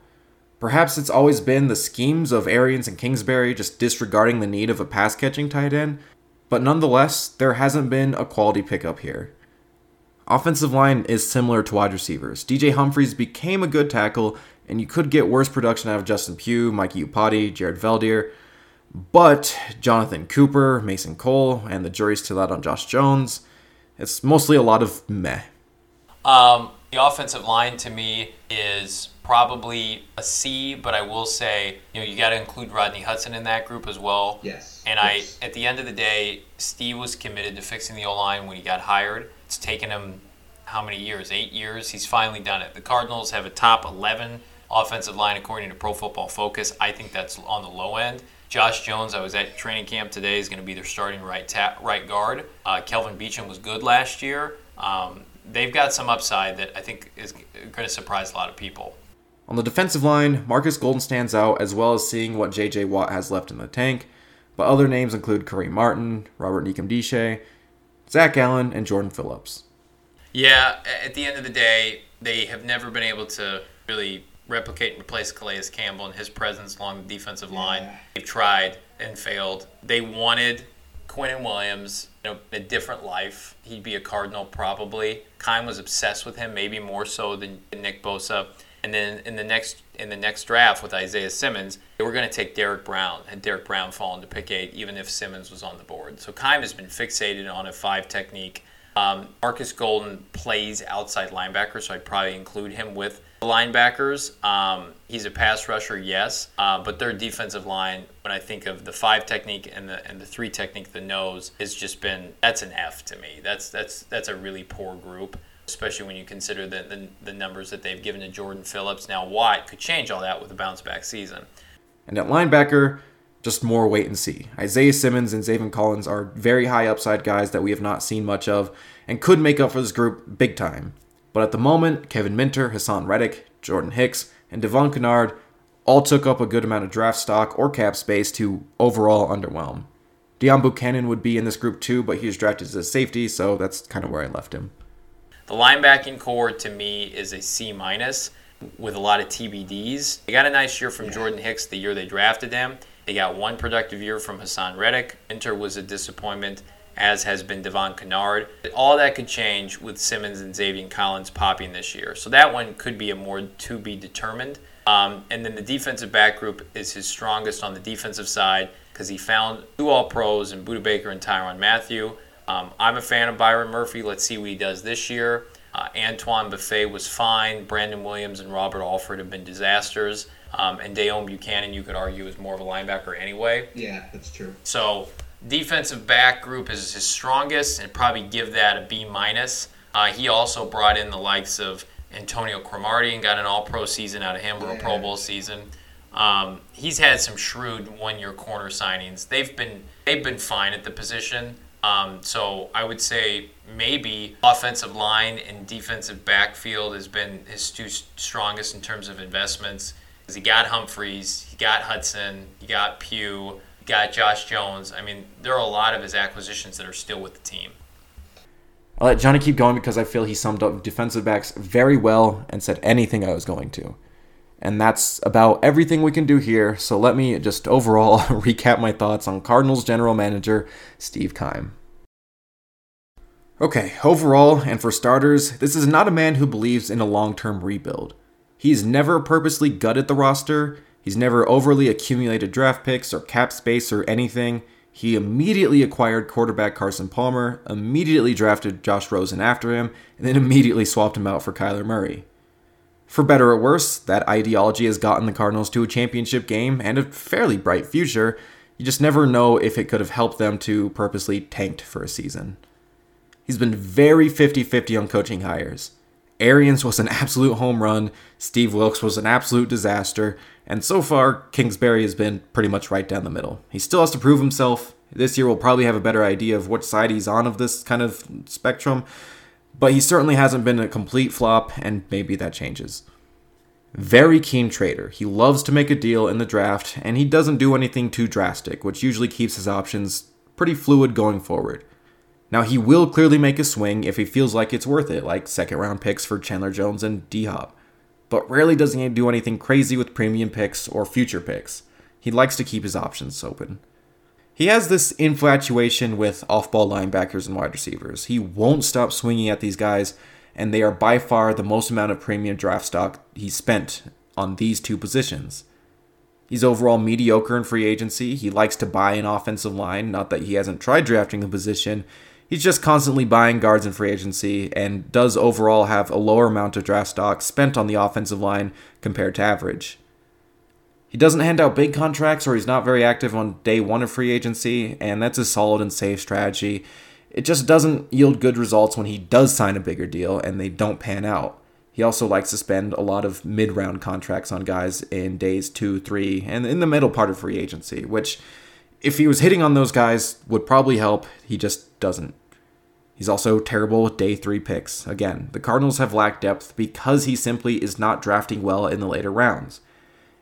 Perhaps it's always been the schemes of Arians and Kingsbury just disregarding the need of a pass catching tight end, but nonetheless, there hasn't been a quality pickup here. Offensive line is similar to wide receivers. DJ Humphries became a good tackle, and you could get worse production out of Justin Pugh, Mike Iupati, Jared Veldheer. But Jonathan Cooper, Mason Cole, and the jury's still out on Josh Jones. It's mostly a lot of meh. Um, the offensive line to me is probably a C, but I will say, you know, you got to include Rodney Hudson in that group as well. Yes. And yes. I, at the end of the day, Steve was committed to fixing the O line when he got hired. It's taken him how many years? Eight years. He's finally done it. The Cardinals have a top 11 offensive line according to Pro Football Focus. I think that's on the low end. Josh Jones, I was at training camp today, is going to be their starting right ta- right guard. Uh, Kelvin Beachum was good last year. Um, they've got some upside that I think is going to surprise a lot of people. On the defensive line, Marcus Golden stands out as well as seeing what J.J. Watt has left in the tank. But other names include Kareem Martin, Robert Nkemdiche, Zach Allen, and Jordan Phillips. Yeah, at the end of the day, they have never been able to really replicate and replace Calais Campbell and his presence along the defensive line. Yeah. They've tried and failed. They wanted Quinnen Williams, you know, a different life. He'd be a Cardinal probably. Keim was obsessed with him, maybe more so than Nick Bosa. And then in the next in the next draft with Isaiah Simmons, they were going to take Derrick Brown. Had Derrick Brown fallen to pick eight, even if Simmons was on the board. So Keim has been fixated on a five technique. Um, Marcus Golden plays outside linebacker, so I'd probably include him with linebackers. Um, he's a pass rusher, yes, uh, but their defensive line, when I think of the five technique and the and the three technique, the nose has just been that's an F to me. That's that's that's a really poor group especially when you consider the, the, the, numbers that they've given to Jordan Phillips. Now, Watt could change all that with a bounce back season. And at linebacker, just more wait and see. Isaiah Simmons and Zaven Collins are very high upside guys that we have not seen much of and could make up for this group big time. But at the moment, Kevin Minter, Haason Reddick, Jordan Hicks, and Devon Kennard all took up a good amount of draft stock or cap space to overall underwhelm. Deone Bucannon would be in this group too, but he was drafted as a safety, so that's kind of where I left him. The linebacking core to me is a C minus with a lot of TBDs. They got a nice year from. Jordan Hicks the year they drafted him. They got one productive year from Haason Reddick. Minter was a disappointment, as has been Devon Kennard. All that could change with Simmons and Zaven Collins popping this year. So that one could be a more to be determined. Um, and then the defensive back group is his strongest on the defensive side because he found two All Pros in Budda Baker and Tyrann Mathieu. Um, I'm a fan of Byron Murphy. Let's see what he does this year. Uh, Antoine Bethea was fine. Brandon Williams and Robert Alford have been disasters. Um, and Deone Bucannon, you could argue, is more of a linebacker anyway. Yeah, that's true. So defensive back group is his strongest, and probably give that a B minus. Uh, he also brought in the likes of Antonio Cromartie and got an All-Pro season out of him, or a Pro Bowl season. Um, he's had some shrewd one-year corner signings. They've been they've been fine at the position. Um, so I would say maybe offensive line and defensive backfield has been his two strongest in terms of investments. Because he got Humphries, he got Hudson, he got Pugh, got Josh Jones. I mean, there are a lot of his acquisitions that are still with the team. I'll let Johnny keep going because I feel he summed up defensive backs very well and said anything I was going to. And that's about everything we can do here. So let me just overall recap my thoughts on Cardinals general manager Steve Keim. Okay, overall, and for starters, this is not a man who believes in a long term rebuild. He's never purposely gutted the roster, he's never overly accumulated draft picks or cap space or anything. He immediately acquired quarterback Carson Palmer, immediately drafted Josh Rosen after him, and then immediately swapped him out for Kyler Murray. For better or worse, that ideology has gotten the Cardinals to a championship game and a fairly bright future. You just never know if it could have helped them to purposely tanked for a season. He's been very 50 50 on coaching hires. Arians was an absolute home run, Steve Wilks was an absolute disaster, and so far, Kingsbury has been pretty much right down the middle. He still has to prove himself. This year, we'll probably have a better idea of what side he's on of this kind of spectrum, but he certainly hasn't been a complete flop, and maybe that changes. Very keen trader. He loves to make a deal in the draft, and he doesn't do anything too drastic, which usually keeps his options pretty fluid going forward. Now, he will clearly make a swing if he feels like it's worth it, like second round picks for Chandler Jones and D Hop, but rarely does he do anything crazy with premium picks or future picks. He likes to keep his options open. He has this infatuation with off ball linebackers and wide receivers. He won't stop swinging at these guys, and they are by far the most amount of premium draft stock he's spent on these two positions. He's overall mediocre in free agency. He likes to buy an offensive line, not that he hasn't tried drafting the position. He's just constantly buying guards in free agency and does overall have a lower amount of draft stock spent on the offensive line compared to average. He doesn't hand out big contracts or he's not very active on day one of free agency, and that's a solid and safe strategy. It just doesn't yield good results when he does sign a bigger deal and they don't pan out. He also likes to spend a lot of mid round contracts on guys in days two, three, and in the middle part of free agency, which, if he was hitting on those guys, would probably help. He just doesn't. He's also terrible with day three picks. Again, the Cardinals have lacked depth because he simply is not drafting well in the later rounds.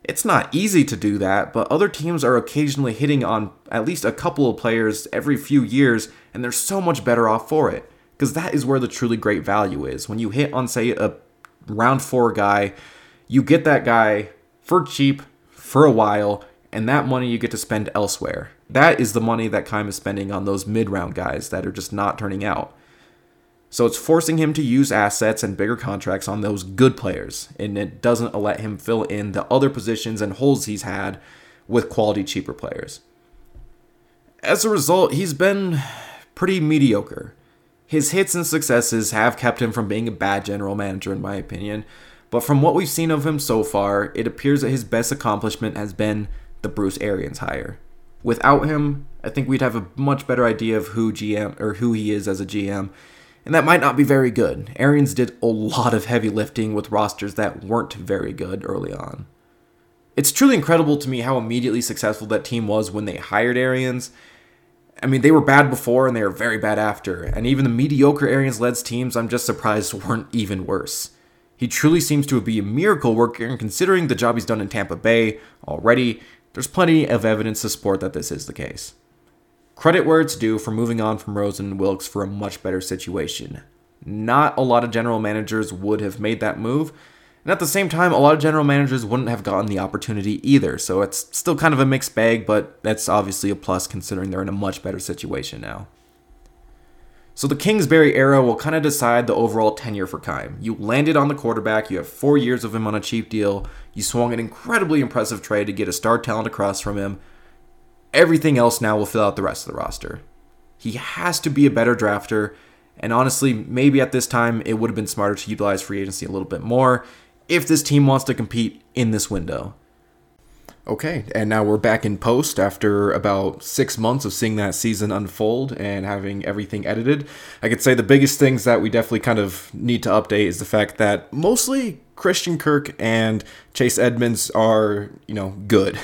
It's not easy to do that, but other teams are occasionally hitting on at least a couple of players every few years, and they're so much better off for it. Because that is where the truly great value is. When you hit on, say, a round four guy, you get that guy for cheap for a while, and that money you get to spend elsewhere. That is the money that Keim is spending on those mid round guys that are just not turning out. So it's forcing him to use assets and bigger contracts on those good players, and it doesn't let him fill in the other positions and holes he's had with quality cheaper players. As a result, he's been pretty mediocre. His hits and successes have kept him from being a bad general manager, in my opinion, but from what we've seen of him so far, it appears that his best accomplishment has been the Bruce Arians hire. Without him, I think we'd have a much better idea of who GM or who he is as a GM, and that might not be very good. Arians did a lot of heavy lifting with rosters that weren't very good early on. It's truly incredible to me how immediately successful that team was when they hired Arians. I mean, they were bad before and they were very bad after, and even the mediocre Arians led teams, I'm just surprised weren't even worse. He truly seems to be a miracle worker, considering the job he's done in Tampa Bay already, there's plenty of evidence to support that this is the case. Credit where it's due for moving on from Rosen and Wilks for a much better situation. Not a lot of general managers would have made that move, and at the same time, a lot of general managers wouldn't have gotten the opportunity either, so it's still kind of a mixed bag, but that's obviously a plus considering they're in a much better situation now. So the Kingsbury era will kind of decide the overall tenure for Keim. You landed on the quarterback, you have four years of him on a cheap deal, you swung an incredibly impressive trade to get a star talent across from him. Everything else now will fill out the rest of the roster. He has to be a better drafter, and honestly, maybe at this time it would have been smarter to utilize free agency a little bit more if this team wants to compete in this window. Okay, and now we're back in post after about six months of seeing that season unfold and having everything edited. I could say the biggest things that we definitely kind of need to update is the fact that mostly Christian Kirk and Chase Edmonds are, you know, good.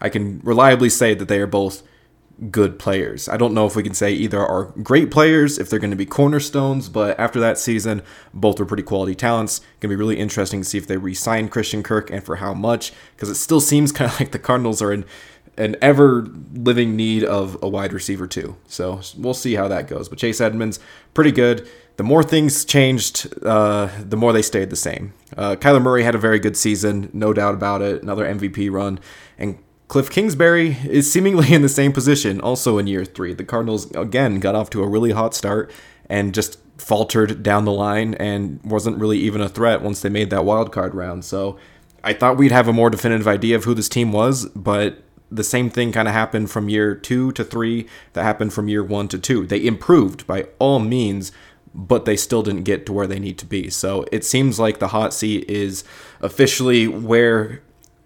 I can reliably say that they are both good players. I don't know if we can say either are great players, if they're going to be cornerstones, but after that season, both were pretty quality talents. Going to be really interesting to see if they re-sign Christian Kirk and for how much, because it still seems kind of like the Cardinals are in an ever living need of a wide receiver too. So we'll see how that goes. But Chase Edmonds, pretty good. The more things changed, uh, the more they stayed the same. Uh, Kyler Murray had a very good season, no doubt about it. Another MVP run, and Cliff Kingsbury is seemingly in the same position, also in year three. The Cardinals, again, got off to a really hot start and just faltered down the line and wasn't really even a threat once they made that wild card round. So I thought we'd have a more definitive idea of who this team was, but the same thing kind of happened from year two to three that happened from year one to two. They improved by all means, but they still didn't get to where they need to be. So it seems like the hot seat is officially where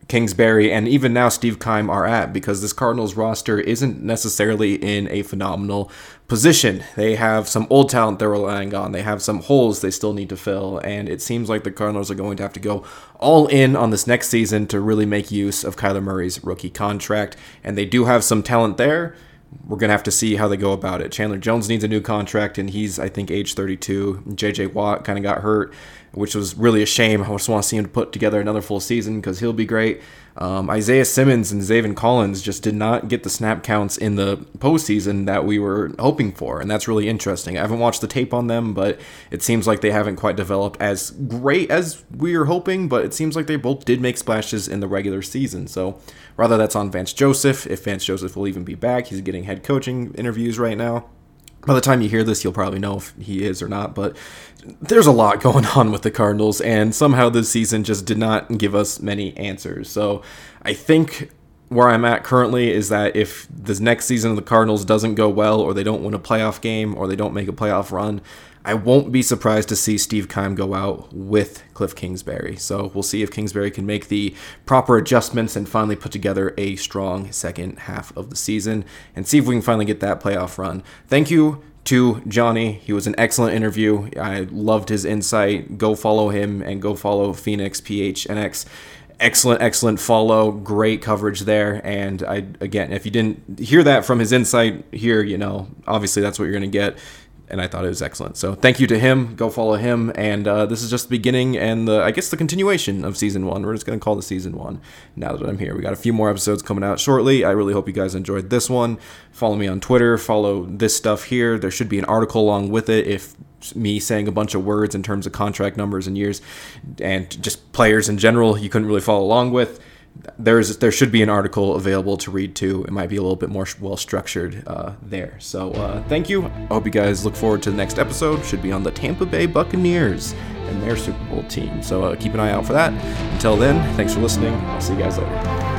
Kingsbury and even now Steve Keim are at because this Cardinals roster isn't necessarily in a phenomenal position. They have some old talent they're relying on. They have some holes they still need to fill, and it seems like the Cardinals are going to have to go all in on this next season to really make use of Kyler Murray's rookie contract. And they do have some talent there. We're going to have to see how they go about it. Chandler Jones needs a new contract, and he's, I think, age 32. JJ Watt kind of got hurt which was really a shame. I just want to see him put together another full season because he'll be great. Um, Isaiah Simmons and Zaven Collins just did not get the snap counts in the postseason that we were hoping for, and that's really interesting. I haven't watched the tape on them, but it seems like they haven't quite developed as great as we were hoping. But it seems like they both did make splashes in the regular season. So rather that's on Vance Joseph. If Vance Joseph will even be back, he's getting head coaching interviews right now by the time you hear this, you'll probably know if he is or not. But there's a lot going on with the Cardinals, and somehow this season just did not give us many answers. So I think where I'm at currently is that if this next season of the Cardinals doesn't go well, or they don't win a playoff game, or they don't make a playoff run, I won't be surprised to see Steve Keim go out with Cliff Kingsbury. So we'll see if Kingsbury can make the proper adjustments and finally put together a strong second half of the season and see if we can finally get that playoff run. Thank you to Johnny. He was an excellent interview. I loved his insight. Go follow him and go follow Phoenix PHNX excellent excellent follow great coverage there and i again if you didn't hear that from his insight here you know obviously that's what you're going to get and I thought it was excellent. So thank you to him. Go follow him. And uh, this is just the beginning and the I guess the continuation of season one. We're just gonna call the season one now that I'm here. We got a few more episodes coming out shortly. I really hope you guys enjoyed this one. Follow me on Twitter. Follow this stuff here. There should be an article along with it if me saying a bunch of words in terms of contract numbers and years and just players in general you couldn't really follow along with there's there should be an article available to read too. It might be a little bit more well structured uh, there. So uh, thank you. I hope you guys look forward to the next episode. Should be on the Tampa Bay Buccaneers and their Super Bowl team. So uh, keep an eye out for that. Until then, thanks for listening. I'll see you guys later.